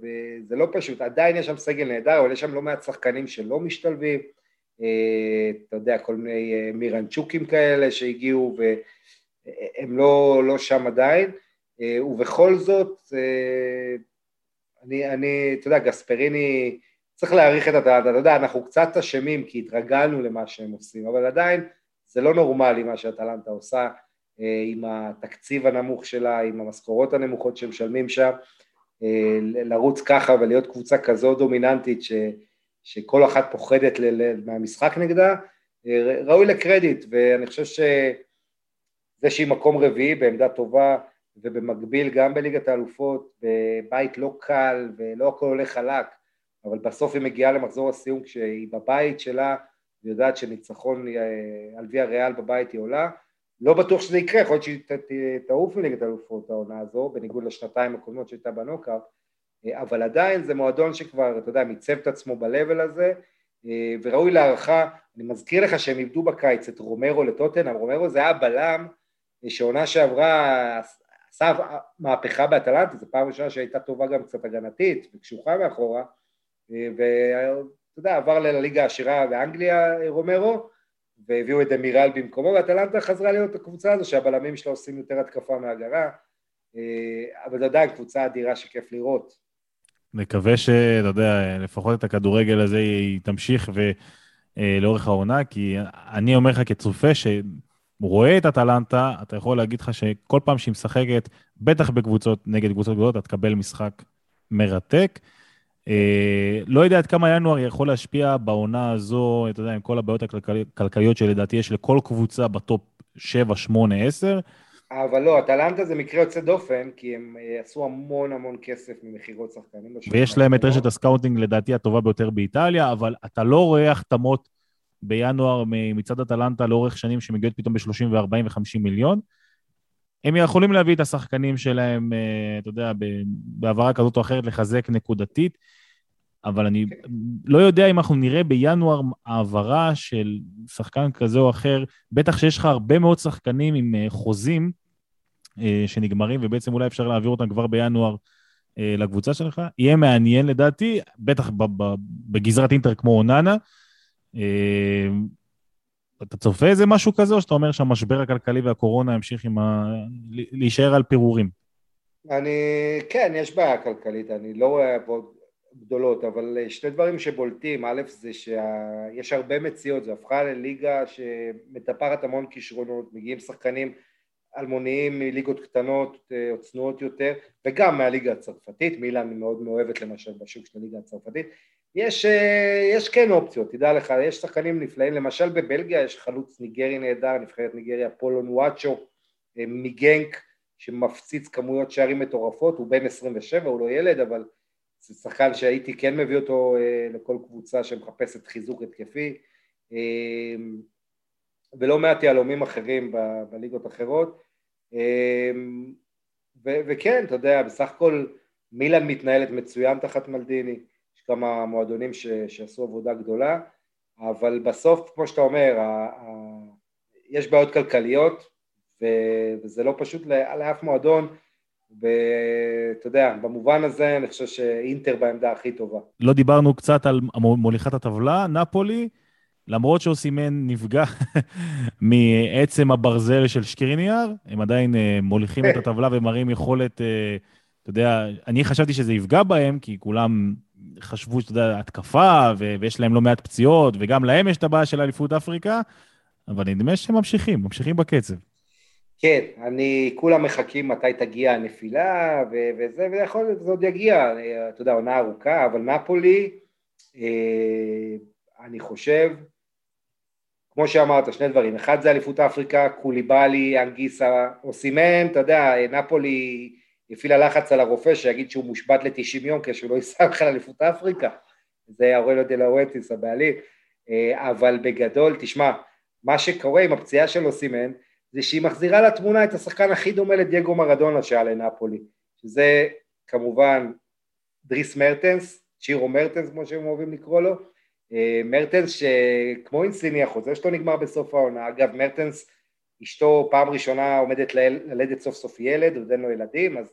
וזה לא פשוט, עדיין יש שם סגל נהדר, אבל יש שם לא מעט שחקנים שלא משתלבים, uh, אתה יודע, כל מיני uh, מירנצ'וקים כאלה שהגיעו, והם לא, לא שם עדיין, ובכל זאת, uh, אני, אני, אתה יודע, גספריני, צריך להעריך את הדעת, אתה יודע, אנחנו קצת אשמים כי התרגלנו למה שהם עושים, אבל עדיין זה לא נורמלי מה שאטלנטה עושה אה, עם התקציב הנמוך שלה, עם המשכורות הנמוכות שמשלמים שם, אה, לרוץ ככה ולהיות קבוצה כזו דומיננטית ש, שכל אחת פוחדת ל, ל, מהמשחק נגדה, אה, ראוי לקרדיט, ואני חושב שזה שהיא מקום רביעי בעמדה טובה, ובמקביל גם בליגת האלופות, בבית לא קל ולא הכל הולך חלק, אבל בסוף היא מגיעה למחזור הסיום כשהיא בבית שלה, היא יודעת שניצחון אה, על ויה ריאל בבית היא עולה, לא בטוח שזה יקרה, יכול להיות שהיא תעוף מליגת האלופות העונה הזו, בניגוד לשנתיים הקודמות שהייתה בנוקאפ, אה, אבל עדיין זה מועדון שכבר, אתה יודע, מיצב את עצמו ב-level הזה, אה, וראוי להערכה, אני מזכיר לך שהם איבדו בקיץ את רומרו לטוטנאם, רומרו זה היה בלם שעונה שעברה עשה מהפכה באטלנטה, זו פעם ראשונה שהייתה טובה גם קצת הגנתית וקשוחה מאחורה, ואתה יודע, עבר לליגה העשירה באנגליה רומרו, והביאו את דמירל במקומו, ואטלנטה חזרה להיות הקבוצה הזו שהבלמים שלה עושים יותר התקפה מהגרה, אבל זה עדיין קבוצה אדירה שכיף לראות. נקווה שאתה יודע, לפחות את הכדורגל הזה היא תמשיך ולאורך העונה, כי אני אומר לך כצופה ש... רואה את אטלנטה, אתה יכול להגיד לך שכל פעם שהיא משחקת, בטח בקבוצות, נגד קבוצות גדולות, אתה תקבל משחק מרתק. אה, לא יודע עד כמה ינואר יכול להשפיע בעונה הזו, אתה יודע, עם כל הבעיות הכלכליות שלדעתי יש לכל קבוצה בטופ 7, 8, 10. אבל לא, אטלנטה זה מקרה יוצא דופן, כי הם אה, עשו המון המון כסף ממכירות שחקנים. ויש להם את רשת ה scouting לדעתי הטובה ביותר באיטליה, אבל אתה לא רואה החתמות בינואר מצד אטלנטה לאורך שנים שמגיעות פתאום ב-30 ו-40 ו-50 מיליון. הם יכולים להביא את השחקנים שלהם, אה, אתה יודע, בהעברה כזאת או אחרת, לחזק נקודתית. אבל אני לא יודע אם אנחנו נראה בינואר העברה של שחקן כזה או אחר, בטח שיש לך הרבה מאוד שחקנים עם אה, חוזים אה, שנגמרים, ובעצם אולי אפשר להעביר אותם כבר בינואר לקבוצה שלך. יהיה מעניין לדעתי, בטח בגזרת אינטר כמו אוננה. אתה צופה איזה משהו כזה, או שאתה אומר שהמשבר הכלכלי והקורונה ימשיך עם ה... להישאר על פירורים? אני, כן, יש בעיה כלכלית, אני לא רואה גדולות, אבל אה, שני דברים שבולטים, א' זה שיש הרבה מציאות, זו הפכה לליגה שמטפחת המון כישרונות, מגיעים שחקנים אלמוניים מליגות קטנות או אה, צנועות יותר, וגם מהליגה הצרפתית, מילאן מאוד מאוהבת למשל בשוק של הליגה הצרפתית, יש, אה, יש כן אופציות, תדע לך, יש שחקנים נפלאים, למשל בבלגיה יש חלוץ ניגרי נהדר, נבחרת ניגריה פולון וואצ'ו מגנק, שמפציץ כמויות שערים מטורפות, הוא בן 27, הוא לא ילד, אבל זה שחקן שהייתי כן מביא אותו אה, לכל קבוצה שמחפשת חיזוק התקפי. אה, ולא מעט יהלומים אחרים בליגות אחרות. אה, ו, וכן, אתה יודע, בסך הכל מילאן מתנהלת מצוין תחת מלדיני, יש כמה מועדונים ש, שעשו עבודה גדולה, אבל בסוף, כמו שאתה אומר, ה, ה, יש בעיות כלכליות ו, וזה לא פשוט לאף מועדון ואתה יודע, במובן הזה אני חושב שאינטר בעמדה הכי טובה. לא דיברנו קצת על מוליכת הטבלה, נפולי, למרות שאוסימן נפגע מעצם הברזל של שקריניאר, הם עדיין אה, מוליכים את הטבלה ומראים יכולת, אה, אתה יודע, אני חשבתי שזה יפגע בהם, כי כולם חשבו, שאתה יודע, התקפה, ויש להם לא מעט פציעות, וגם להם יש את הבעיה של אליפות אפריקה, אבל נדמה שהם ממשיכים, ממשיכים בקצב. כן, אני, כולם מחכים מתי תגיע הנפילה ו- וזה, ויכול להיות שזה עוד יגיע, אתה יודע, עונה ארוכה, אבל נפולי, אה, אני חושב, כמו שאמרת, שני דברים, אחד זה אליפות אפריקה, קוליבאלי, אנגיסה, או סימן, אתה יודע, נפולי הפעילה לחץ על הרופא שיגיד שהוא מושבת ל-90 יום כשהוא לא ייסע בכלל אליפות אפריקה, זה אורלו דה לאורטיס הבעלים, אה, אבל בגדול, תשמע, מה שקורה עם הפציעה של אוסימן, זה שהיא מחזירה לתמונה את השחקן הכי דומה לדייגו מרדונה שהיה לנפולי, שזה כמובן דריס מרטנס, צ'ירו מרטנס כמו שהם אוהבים לקרוא לו, מרטנס שכמו אינסיני החוזה שלו נגמר בסוף העונה, אגב מרטנס אשתו פעם ראשונה עומדת ללדת סוף סוף ילד, עוד אין לו ילדים, אז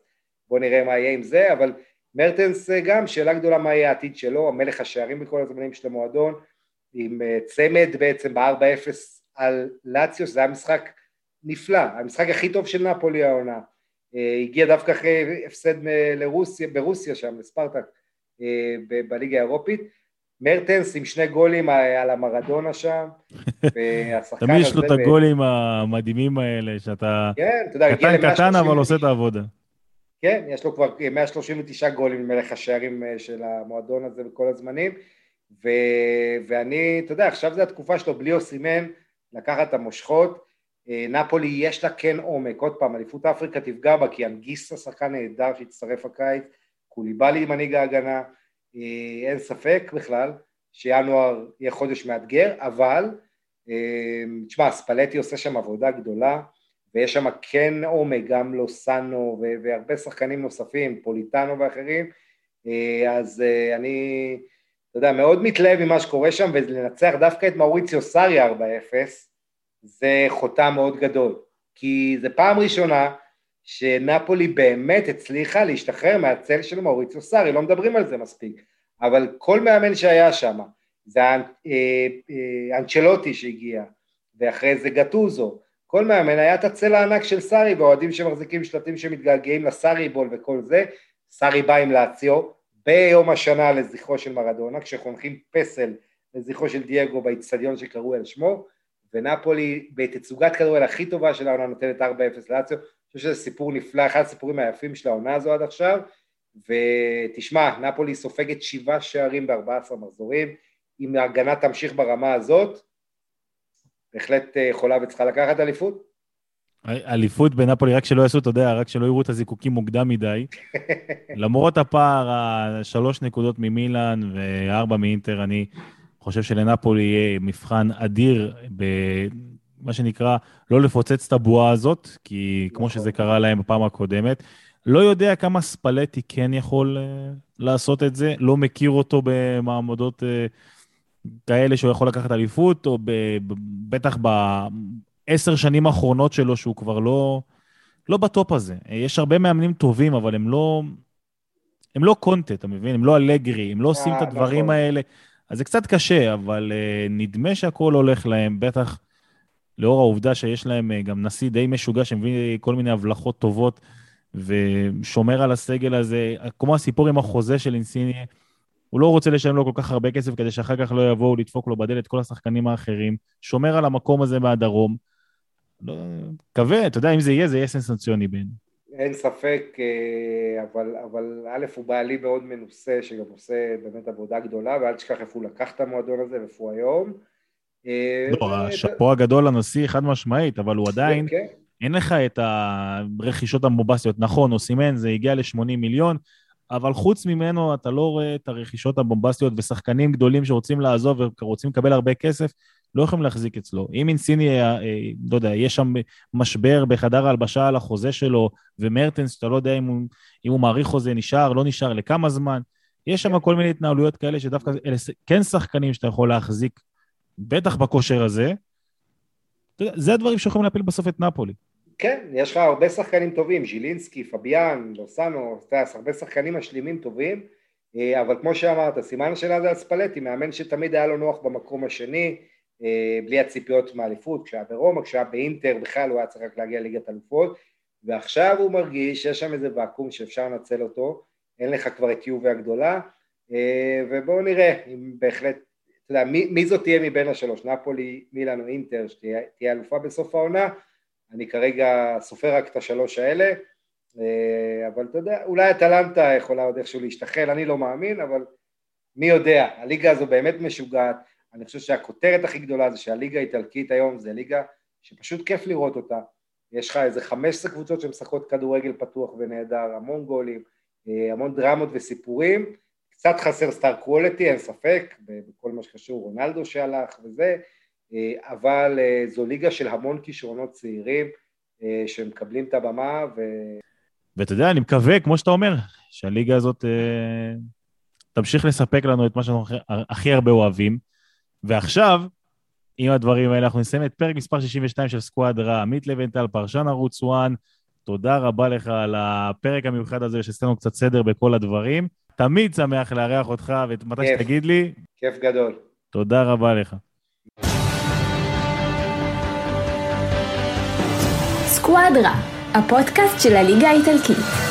בואו נראה מה יהיה עם זה, אבל מרטנס אה, גם, שאלה גדולה מה יהיה העתיד שלו, המלך השערים בכל הזמנים של המועדון, עם אה, צמד בעצם ב-4-0 על לאציו, שזה היה משחק נפלא, המשחק הכי טוב של נפולי העונה, אה, הגיע דווקא אחרי הפסד לרוסיה, ברוסיה שם, לספרטק, אה, בליגה האירופית, מרטנס עם שני גולים על המרדונה שם, והשחקן הזה... תמיד יש לו את הגולים המדהימים האלה, שאתה כן, אתה יודע, קטן קטן אבל עושה את העבודה. כן, יש לו כבר 139 גולים מלך השערים אה, של המועדון הזה בכל הזמנים, ו... ואני, אתה יודע, עכשיו זו התקופה שלו בלי אוסימן, לקחת את המושכות, אה, נפולי יש לה כן עומק, עוד פעם, אליפות אפריקה תפגע בה כי אנגיסטה שחקן נהדר שהצטרף הקיץ, קוליבאלי מנהיג ההגנה, אין ספק בכלל שינואר יהיה חודש מאתגר, אבל אה, תשמע, ספלטי עושה שם עבודה גדולה ויש שם כן עומק, גם לוסאנו והרבה שחקנים נוספים, פוליטנו ואחרים, אז אני, אתה יודע, מאוד מתלהב ממה שקורה שם ולנצח דווקא את מאוריציו סארי 4-0 זה חותם מאוד גדול, כי זה פעם ראשונה שנפולי באמת הצליחה להשתחרר מהצל של מאוריציו סארי, לא מדברים על זה מספיק, אבל כל מאמן שהיה שם, זה אה, אה, אנצ'לוטי שהגיע, ואחרי זה גטוזו, כל מאמן היה את הצל הענק של סארי, ואוהדים שמחזיקים שלטים שמתגעגעים לסארי בול וכל זה, סארי בא עם לאציו, ביום השנה לזכרו של מרדונה, כשחונכים פסל לזכרו של דייגו באיצטדיון שקראו על שמו, ונפולי בתצוגת כדורגל הכי טובה של נותנת 4-0 לאציו, חושב שזה סיפור נפלא, אחד הסיפורים היפים של העונה הזו עד עכשיו, ותשמע, נפולי סופגת שבעה שערים ב-14 מחזורים, אם ההגנה תמשיך ברמה הזאת, בהחלט אה, יכולה וצריכה לקחת אליפות. אליפות בנפולי, רק שלא יעשו, אתה יודע, רק שלא יראו את הזיקוקים מוקדם מדי. למרות הפער, השלוש נקודות ממילאן וארבע מאינטר, אני חושב שלנפולי יהיה מבחן אדיר במה שנקרא, לא לפוצץ את הבועה הזאת, כי כמו נכון. שזה קרה להם בפעם הקודמת. לא יודע כמה ספלטי כן יכול uh, לעשות את זה, לא מכיר אותו במעמדות uh, כאלה שהוא יכול לקחת אליפות, או ב, ב, בטח בעשר שנים האחרונות שלו שהוא כבר לא, לא בטופ הזה. יש הרבה מאמנים טובים, אבל הם לא, הם לא קונטה, אתה מבין? הם לא אלגרי, הם לא עושים את הדברים נכון. האלה. אז זה קצת קשה, אבל uh, נדמה שהכול הולך להם, בטח לאור העובדה שיש להם uh, גם נשיא די משוגע שמביא כל מיני הבלחות טובות ושומר על הסגל הזה, כמו הסיפור עם החוזה של אינסיניה, הוא לא רוצה לשלם לו כל כך הרבה כסף כדי שאחר כך לא יבואו לדפוק לו בדלת כל השחקנים האחרים, שומר על המקום הזה מהדרום. לא, מקווה, אתה יודע, אם זה יהיה, זה יהיה סנסציוני בין. אין ספק, אה, אבל, אבל א', הוא בעלי מאוד מנוסה, שגם עושה באמת עבודה גדולה, ואל תשכח איפה הוא לקח את המועדון הזה ואיפה הוא היום. אה, לא, השאפו הגדול לנשיא חד משמעית, אבל הוא עדיין, כן, כן. אין לך את הרכישות הבומבסטיות. נכון, אוסימן זה הגיע ל-80 מיליון, אבל חוץ ממנו אתה לא רואה את הרכישות הבומבסטיות ושחקנים גדולים שרוצים לעזוב ורוצים לקבל הרבה כסף, לא יכולים להחזיק אצלו. אם אינסיני, אה, לא יודע, יש שם משבר בחדר ההלבשה על החוזה שלו, ומרטנס, שאתה לא יודע אם הוא, אם הוא מעריך חוזה, נשאר, לא נשאר, לכמה זמן, יש שם כל מיני התנהלויות כאלה שדווקא אלה כן שחקנים שאתה יכול להחזיק, בטח בכושר הזה. זה הדברים שיכולים להפיל בסוף את נפולי. כן, יש לך הרבה שחקנים טובים, ז'ילינסקי, פביאן, לוסאנו, סטאס, הרבה שחקנים משלימים טובים, אה, אבל כמו שאמרת, סימן השאלה זה ספאלטי, מאמן שתמיד היה לו נוח במקום השני, אה, בלי הציפיות מאליפות, כשהיה ברומא, כשהיה באינטר, בכלל הוא היה צריך רק להגיע לליגת אלופות, ועכשיו הוא מרגיש שיש שם איזה ואקום שאפשר לנצל אותו, אין לך כבר את יובי הגדולה, אה, ובואו נראה אם בהחלט, אתה יודע, מי, מי זאת תהיה מבין השלוש, נפולי, מילאן או אינטר, שתהיה אלופה בסוף העונה, אני כרגע סופר רק את השלוש האלה, אה, אבל אתה יודע, אולי אטלנטה יכולה עוד איכשהו להשתחל, אני לא מאמין, אבל מי יודע, הליגה הזו באמת משוגעת, אני חושב שהכותרת הכי גדולה זה שהליגה האיטלקית היום זה ליגה שפשוט כיף לראות אותה, יש לך איזה 15 קבוצות שמשחקות כדורגל פתוח ונהדר, המון גולים, אה, המון דרמות וסיפורים, קצת חסר סטאר קוולטי, אין ספק, בכל מה שקשור רונלדו שהלך וזה, אה, אבל אה, זו ליגה של המון כישרונות צעירים אה, שמקבלים את הבמה ו... ואתה יודע, אני מקווה, כמו שאתה אומר, שהליגה הזאת תמשיך לספק לנו את מה שאנחנו הכי הרבה אוהבים. ועכשיו, עם הדברים האלה, אנחנו נסיים את פרק מספר 62 של סקואד רע. עמית לבנטל, פרשן ערוץ 1, תודה רבה לך על הפרק המיוחד הזה, שעשינו קצת סדר בכל הדברים. תמיד שמח לארח אותך, ומתי שתגיד לי... כיף גדול. תודה רבה לך. סקואדרה, הפודקאסט של הליגה האיטלקית.